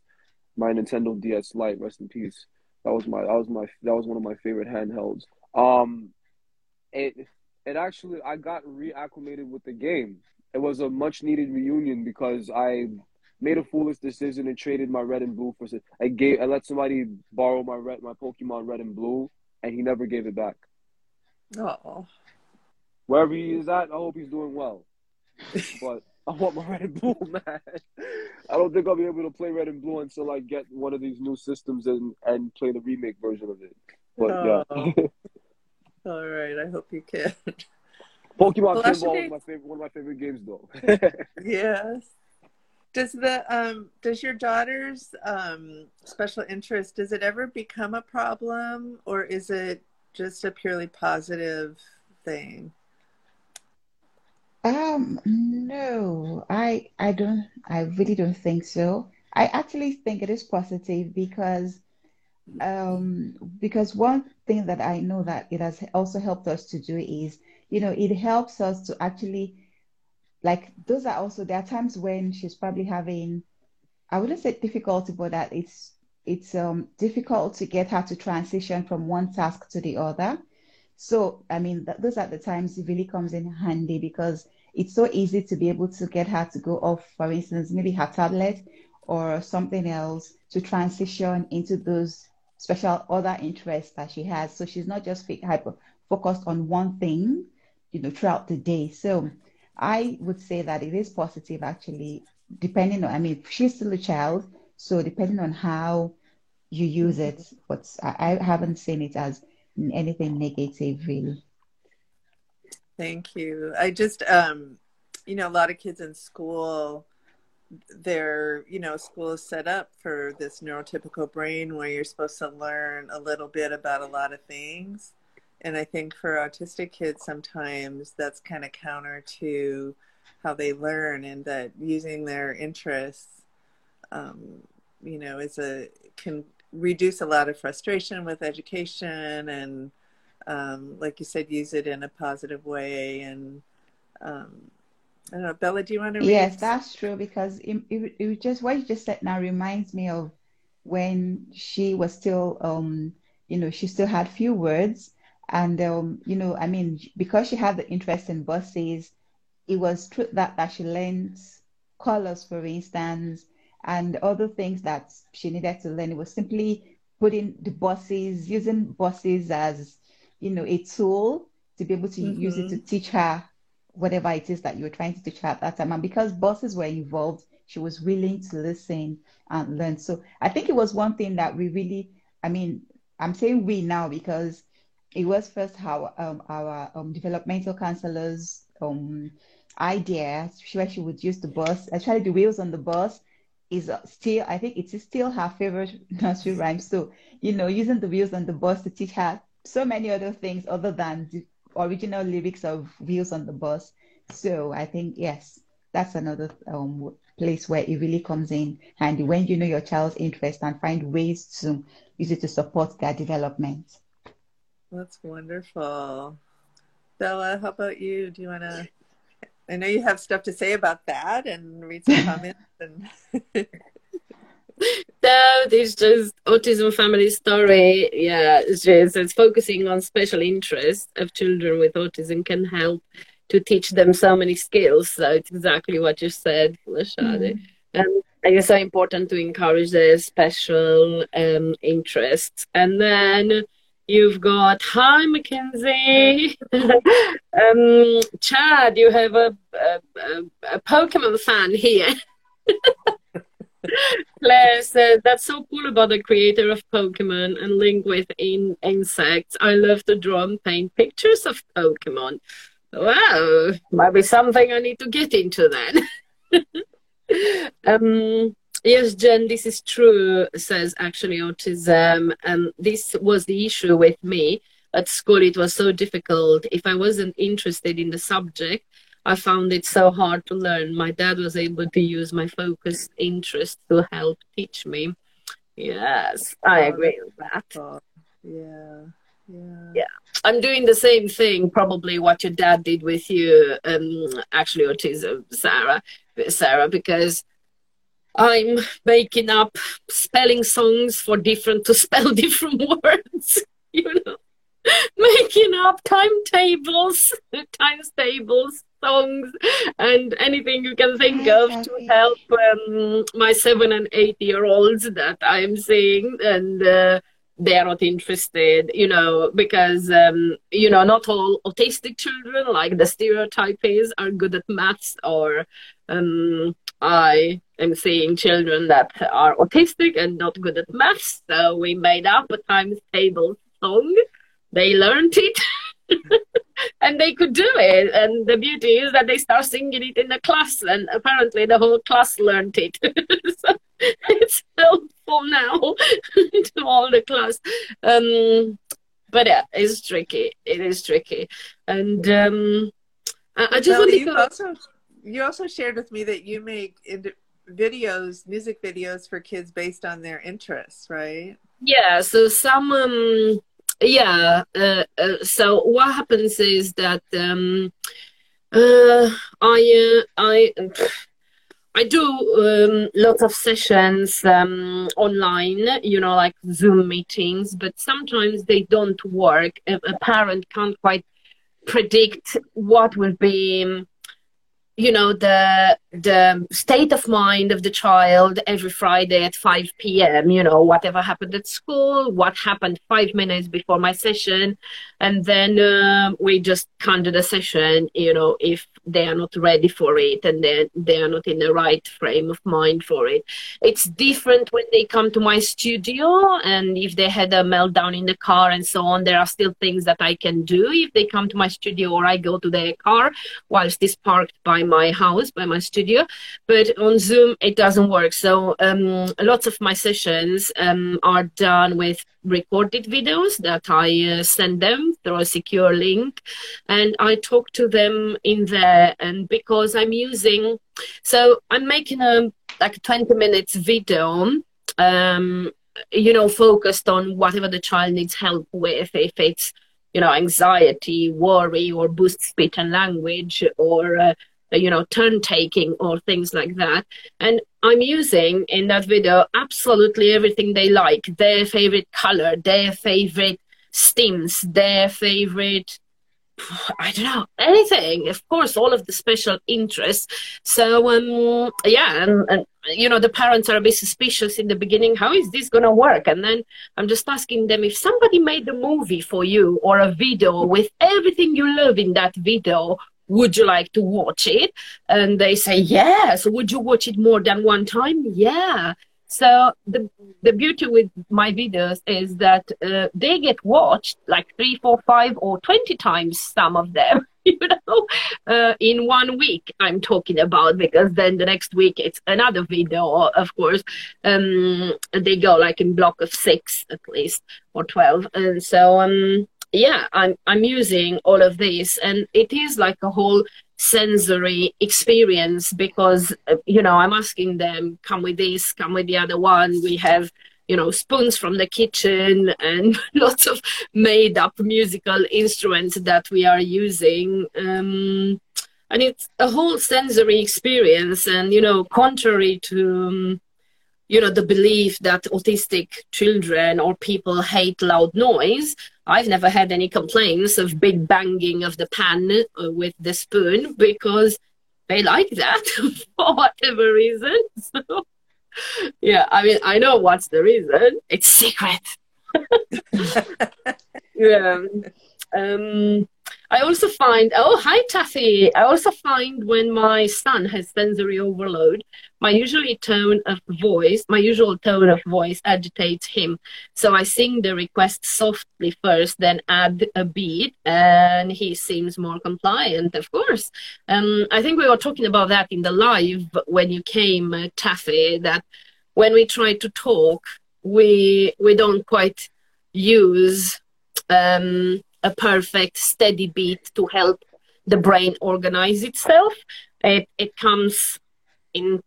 my Nintendo DS Lite, rest in peace. That was my that was my that was one of my favorite handhelds. Um, it it actually I got reacclimated with the game. It was a much needed reunion because I made a foolish decision and traded my red and blue for I gave I let somebody borrow my red my Pokemon red and blue and he never gave it back.
Oh
wherever he is at, I hope he's doing well. but I want my red and blue, man. I don't think I'll be able to play red and blue until I get one of these new systems and and play the remake version of it. But oh. yeah.
All right, I hope you can.
Pokemon well, Pinball is my favorite, one of my favorite games, though.
yes. Does the um does your daughter's um special interest does it ever become a problem or is it just a purely positive thing?
Um, no, I I don't I really don't think so. I actually think it is positive because um because one thing that I know that it has also helped us to do is, you know, it helps us to actually like those are also there are times when she's probably having I wouldn't say difficulty, but that it's it's um difficult to get her to transition from one task to the other. So, I mean, th- those are the times it really comes in handy because it's so easy to be able to get her to go off, for instance, maybe her tablet or something else to transition into those special other interests that she has. So she's not just hyper focused on one thing, you know, throughout the day. So I would say that it is positive actually, depending on, I mean, she's still a child. So depending on how you use it, but I, I haven't seen it as anything negative really.
Thank you. I just um you know a lot of kids in school their you know school is set up for this neurotypical brain where you're supposed to learn a little bit about a lot of things. And i think for autistic kids sometimes that's kind of counter to how they learn and that using their interests um, you know is a can reduce a lot of frustration with education and um, like you said use it in a positive way and um, I don't know, Bella, do you want to read?
Yes, that's true because it, it, it just what you just said now reminds me of when she was still, um, you know, she still had few words, and um, you know, I mean, because she had the interest in buses, it was true that that she learned colors, for instance, and other things that she needed to learn. It was simply putting the buses, using buses as, you know, a tool to be able to mm-hmm. use it to teach her whatever it is that you were trying to teach her at that time. And because buses were involved, she was willing to listen and learn. So I think it was one thing that we really, I mean, I'm saying we now because it was first how um, our um, developmental counselors um, idea where she would use the bus, actually the wheels on the bus is still, I think it is still her favorite nursery rhyme. So, you know, using the wheels on the bus to teach her so many other things other than the original lyrics of wheels on the bus. So I think, yes, that's another um, place where it really comes in handy when you know your child's interest and find ways to use it to support their development.
That's wonderful. Bella, how about you? Do you want to I know you have stuff to say about that and read some comments and
no, it's just autism family story. Yeah, it's just it's focusing on special interests of children with autism can help to teach them so many skills. So it's exactly what you said, Lashade. Mm-hmm. And it's so important to encourage their special um, interests. And then You've got hi Mackenzie, um, Chad. You have a, a, a, a Pokemon fan here. Claire said that's so cool about the creator of Pokemon and link with in insects. I love to draw and paint pictures of Pokemon. Wow, might be something I need to get into then. um, Yes, Jen, this is true, says actually autism. And this was the issue with me at school. It was so difficult. If I wasn't interested in the subject, I found it so hard to learn. My dad was able to use my focused interest to help teach me. Yes, I agree with that.
Yeah. Yeah.
yeah i'm doing the same thing probably what your dad did with you um actually autism sarah sarah because I'm making up spelling songs for different to spell different words, you know, making up timetables, times tables, songs, and anything you can think of to help um, my seven and eight year olds that I'm seeing and. Uh, they're not interested, you know, because, um, you know, not all autistic children, like the stereotype is, are good at maths or um, I am seeing children that are autistic and not good at maths. So we made up a times table song. They learned it and they could do it. And the beauty is that they start singing it in the class, and apparently the whole class learned it. so it's helpful now to all the class. Um, but yeah, it's tricky. It is tricky. And um, I, I just
well,
want to.
You also, you also shared with me that you make videos, music videos for kids based on their interests, right?
Yeah. So some, um, yeah. Uh, uh, so what happens is that um, uh, I, uh, I. I do um, lots of sessions um, online, you know, like Zoom meetings, but sometimes they don't work. A, a parent can't quite predict what will be you know the the state of mind of the child every friday at 5 p.m you know whatever happened at school what happened five minutes before my session. And then uh, we just can't do the session you know if they are not ready for it and then they are not in the right frame of mind for it it's different when they come to my studio and if they had a meltdown in the car and so on there are still things that i can do if they come to my studio or i go to their car whilst it's parked by my house, by my studio. But on Zoom, it doesn't work. So um, lots of my sessions um, are done with recorded videos that I uh, send them through a secure link, and I talk to them in there. And because I'm using, so I'm making a like 20 minutes video. Um, you know, focused on whatever the child needs help with, if it's you know, anxiety, worry, or boost speech and language, or uh, you know, turn taking or things like that. And I'm using in that video absolutely everything they like their favorite color, their favorite steams, their favorite. I don't know anything. Of course, all of the special interests. So, um, yeah, and, and you know the parents are a bit suspicious in the beginning. How is this gonna work? And then I'm just asking them if somebody made a movie for you or a video with everything you love in that video would you like to watch it? And they say, yes. Would you watch it more than one time? Yeah. So the the beauty with my videos is that uh, they get watched like three, four, five, or twenty times. Some of them, you know, uh, in one week. I'm talking about because then the next week it's another video. Of course, um, they go like in block of six at least or twelve, and so um, yeah, I'm I'm using all of this, and it is like a whole sensory experience because uh, you know i'm asking them come with this come with the other one. We have you know spoons from the kitchen and lots of made up musical instruments that we are using um, and it's a whole sensory experience and you know contrary to um, you know the belief that autistic children or people hate loud noise i've never had any complaints of big banging of the pan uh, with the spoon because they like that for whatever reason. So yeah i mean i know what's the reason. It's secret. Yeah. Um I also find, oh, hi, Taffy. I also find when my son has sensory overload, my usually tone of voice, my usual tone of voice agitates him. So I sing the request softly first, then add a beat, and he seems more compliant, of course. Um, I think we were talking about that in the live when you came, uh, Taffy, that when we try to talk, we we don't quite use um, a perfect steady beat to help the brain organize itself. It, it comes in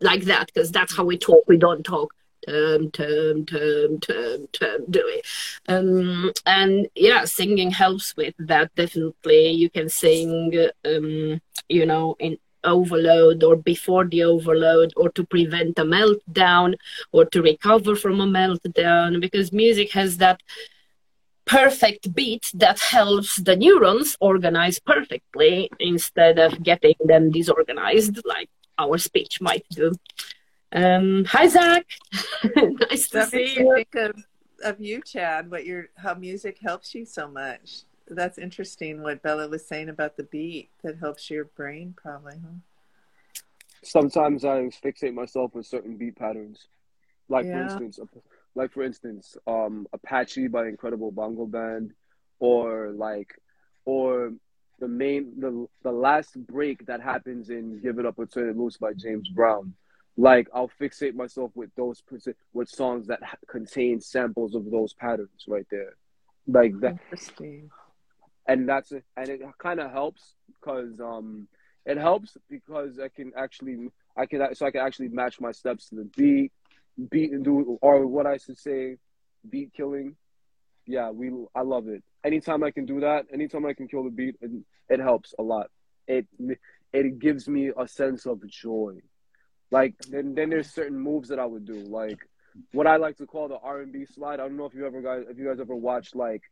like that because that's how we talk. We don't talk term, term, term, term, term, do it. Um, and yeah, singing helps with that. Definitely, you can sing, um, you know, in overload or before the overload or to prevent a meltdown or to recover from a meltdown because music has that perfect beat that helps the neurons organize perfectly instead of getting them disorganized like our speech might do. Um, hi, Zach. nice
that
to see you.
Think of, of you, Chad. What your how music helps you so much. That's interesting. What Bella was saying about the beat that helps your brain, probably. Huh?
Sometimes I fixate myself with certain beat patterns. Like
Yeah.
for instance, like for instance, um, Apache by Incredible Bongo Band, or like, or the main the the last break that happens in Give It Up or Turn It Loose by James Brown. Like I'll fixate myself with those with songs that contain samples of those patterns right there, like that,
Interesting.
and that's and it kind of helps because um it helps because I can actually I can so I can actually match my steps to the beat beat and do or what I should say beat killing. Yeah we I love it. Anytime I can do that anytime I can kill the beat it, it helps a lot. It it gives me a sense of joy. Like then then there's certain moves that I would do like what I like to call the R&B slide. I don't know if you ever guys if you guys ever watched like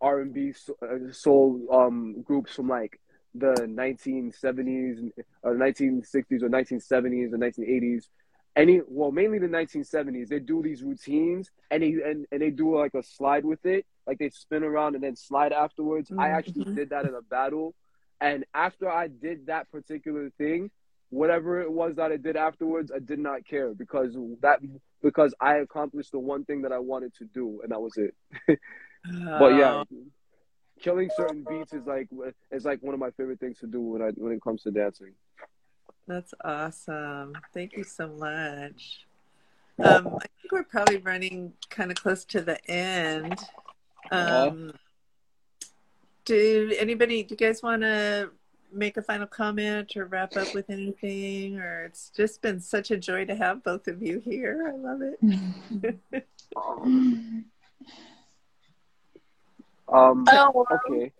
R&B uh, soul um groups from like the 1970s or 1960s or 1970s or 1980s any well mainly the 1970s they do these routines and they and, and they do like a slide with it. Like they spin around and then slide afterwards. I mm-hmm.
actually
did that in a mm-hmm. battle. And after i did that particular thing whatever it was that i did afterwards i did not care because that because i accomplished the one thing that i wanted to do and that was it. But yeah oh. killing certain beats is like is like one of my favorite things to do when i when it comes to dancing
That's awesome. Thank you so much. Um, I think we're probably running kind of close to the end. Um, do anybody, do you guys want to make a final comment or wrap up with anything? Or it's just been such a joy to have both of you here. I love it.
um
Oh,
okay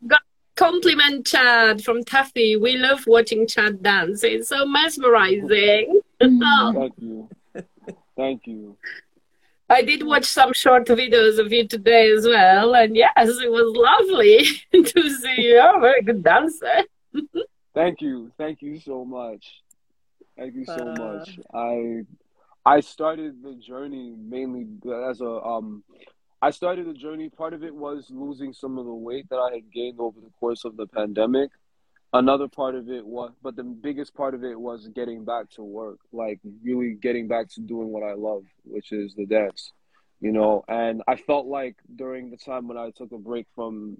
compliment Chad from Taffy. We love watching Chad dance. It's so mesmerizing. Oh,
thank you thank you
I did watch some short videos of you today as well, and yes, it was lovely to see you. You're a very good dancer.
Thank you. Thank you so much. Thank you so
Uh,
much. I I started the journey mainly as a um I started the journey. Part of it was losing some of the weight that I had gained over the course of the pandemic. Another part of it was but the biggest part of it was getting back to work like really getting back to doing what i love which is the dance you know? And i felt like during the time when i took a break from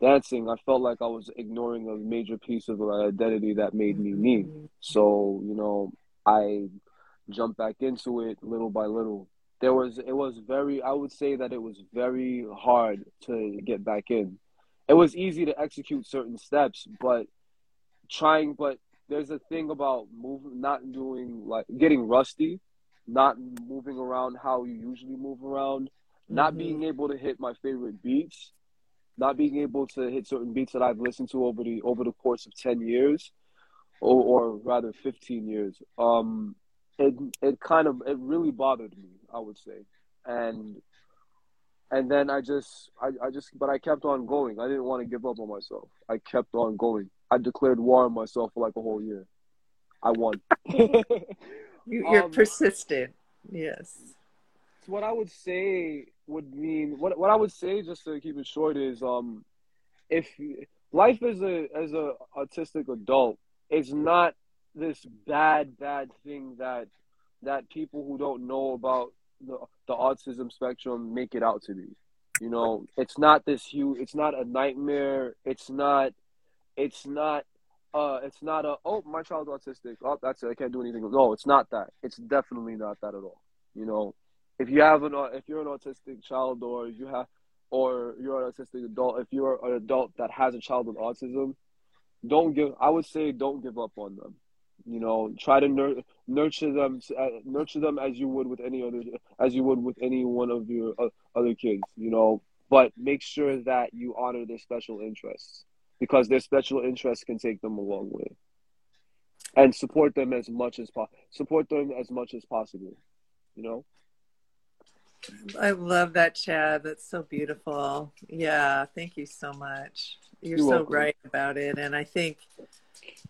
dancing i felt like i was ignoring a major piece of my identity that made me me. So you know i jumped back into it little by little there was it was very i would say that it was very hard to get back in it was easy to execute certain steps but trying, but there's a thing about moving, not doing like getting rusty, not moving around how you usually move around, not mm-hmm. being able to hit my favorite beats, not being able to hit certain beats that I've listened to over the over the course of ten years, or, or rather fifteen years. Um, it it kind of it really bothered me, I would say, and and then I just I, I just but I kept on going. I didn't want to give up on myself. I kept on going. I declared war on myself for like a whole year. I won.
You're um, persistent. Yes.
What I would say would mean what what I would say just to keep it short is um if life as a as a autistic adult is not this bad bad thing that that people who don't know about the the autism spectrum make it out to be. You know, it's not this huge. It's not a nightmare. It's not it's not uh it's not a oh my child's autistic oh that's it I can't do anything no it's not that it's definitely not that at all you know if you have an if you're an autistic child or you have or you're an autistic adult if you're an adult that has a child with autism don't give I would say don't give up on them you know try to nur- nurture them uh, nurture them as you would with any other as you would with any one of your uh, other kids you know. But make sure that you honor their special interests because their special interests can take them a long way. And support them as much as possible support them as much as possible you know?
I love that chad. That's so beautiful. Yeah thank you so much. You're, you're so welcome. right about it. And i think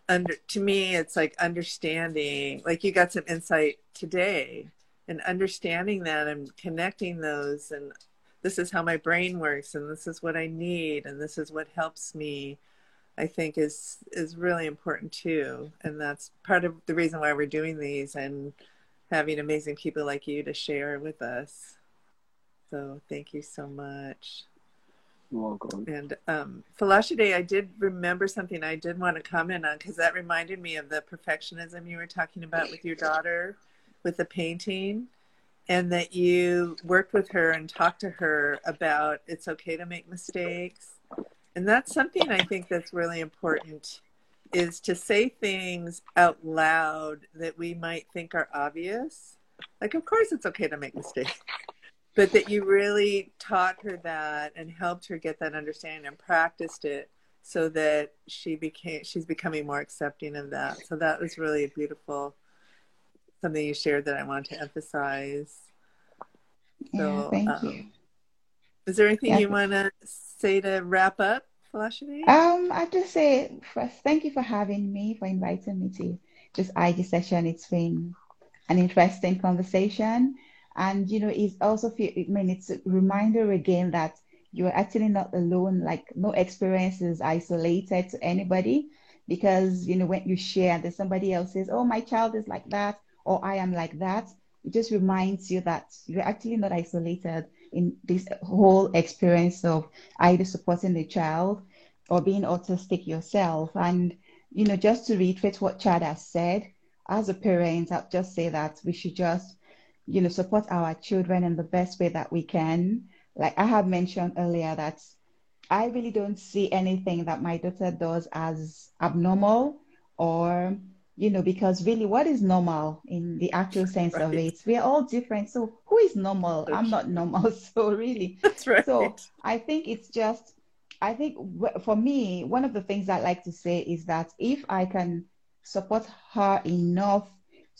under to me it's like understanding like you got some insight today and understanding that and connecting those and this is how my brain works and this is what I need and this is what helps me I think is is really important too. And that's part of the reason why we're doing these and having amazing people like you to share with us. So thank you so much
welcome
and um Folashade I did remember something I did want to comment on because that reminded me of the perfectionism you were talking about with your daughter with the painting and that you worked with her and talked to her about it's okay to make mistakes. And that's something i think that's really important is to say things out loud that we might think are obvious. Like of course it's okay to make mistakes but that you really taught her that and helped her get that understanding and practiced it so that she became she's becoming more accepting of that so that was really a beautiful something you shared that I want to emphasize.
So, yeah, thank um, you.
Is there anything yeah. you want to say to wrap up, Folashade?
Um, I just say first, thank you for having me, for inviting me to this IG session. It's been an interesting conversation, and you know, it's also I mean, it's a reminder again that you're actually not alone. Like no experience is isolated to anybody, because you know when you share, there's somebody else says, "Oh, my child is like that." or I am like that, it just reminds you that you're actually not isolated in this whole experience of either supporting the child or being autistic yourself. And, you know, just to reiterate what Chad has said, as a parent, I'll just say that we should just, you know, support our children in the best way that we can. Like I have mentioned earlier, that I really don't see anything that my daughter does as abnormal or you know, because really, what is normal in the actual sense right. of it? We are all different. So, who is normal? That's I'm not normal. So, really,
that's right.
So, I think it's just, I think for me, one of the things I like to say is that if I can support her enough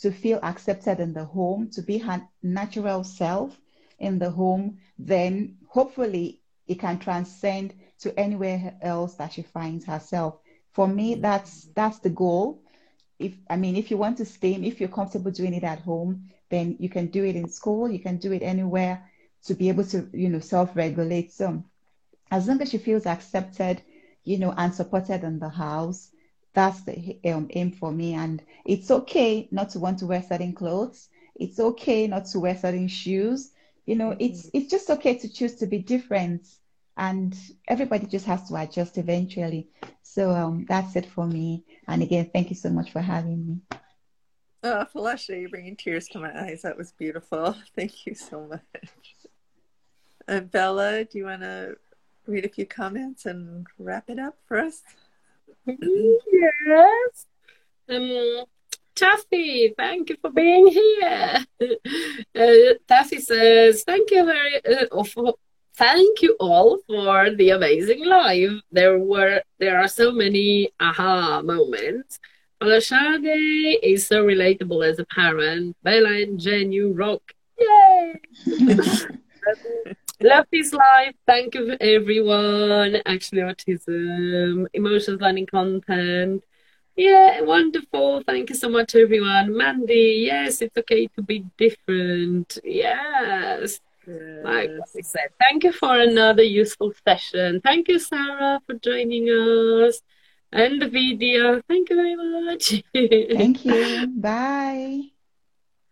to feel accepted in the home, to be her natural self in the home, then hopefully it can transcend to anywhere else that she finds herself. For me, that's that's the goal if I mean, if you want to stim, if you're comfortable doing it at home, then you can do it in school. You can do it anywhere to be able to, you know, self-regulate. So as long as she feels accepted, you know, and supported in the house, that's the um, aim for me. And it's okay not to want to wear certain clothes. It's okay not to wear certain shoes. You know, mm-hmm. it's it's just okay to choose to be different, and everybody just has to adjust eventually. So um, that's it for me. And again, thank you so much for having me.
Oh, Felicia, you're bringing tears to my eyes. That was beautiful. Thank you so much. And Bella, do you want to read a few comments and wrap it up for us?
Yes. Um, Taffy, thank you for being here. Uh, Taffy says, thank you very uh, for, thank you all for the amazing live. There were there are so many aha moments. Folashade is so relatable as a parent. Bella and Jen, you rock. Yay! Love this life. Thank you everyone. Actually, autism, emotions learning content. Yeah, wonderful. Thank you so much, everyone. Mandy, yes, it's okay to be different. Yes. yes. Like I said, thank you for another useful session. Thank you, Sarah, for joining us. And the video. Thank you very much.
thank you. Bye.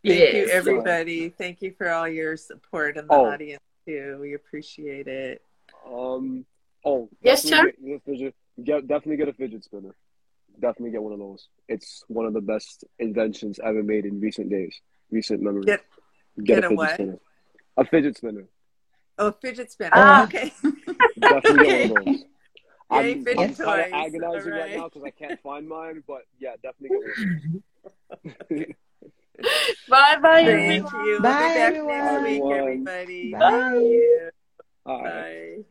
Thank yes. you, everybody. Thank you for all your support in the oh. audience too. We appreciate it.
Um. Oh.
Yes, Chuck.
Get, get, definitely get a fidget spinner. Definitely get one of those. It's one of the best inventions ever made in recent days, recent memory.
Get, get, get a, a what?
Spinner. A fidget spinner.
Oh, fidget spinner. Oh, okay.
definitely get one of those.
Yay, I'm,
I'm kind of agonizing right. right now because I can't find mine, but yeah, definitely get one.
bye bye.
Thank you.
Bye,
we'll be back everyone. next week, everybody.
Bye.
Bye. bye.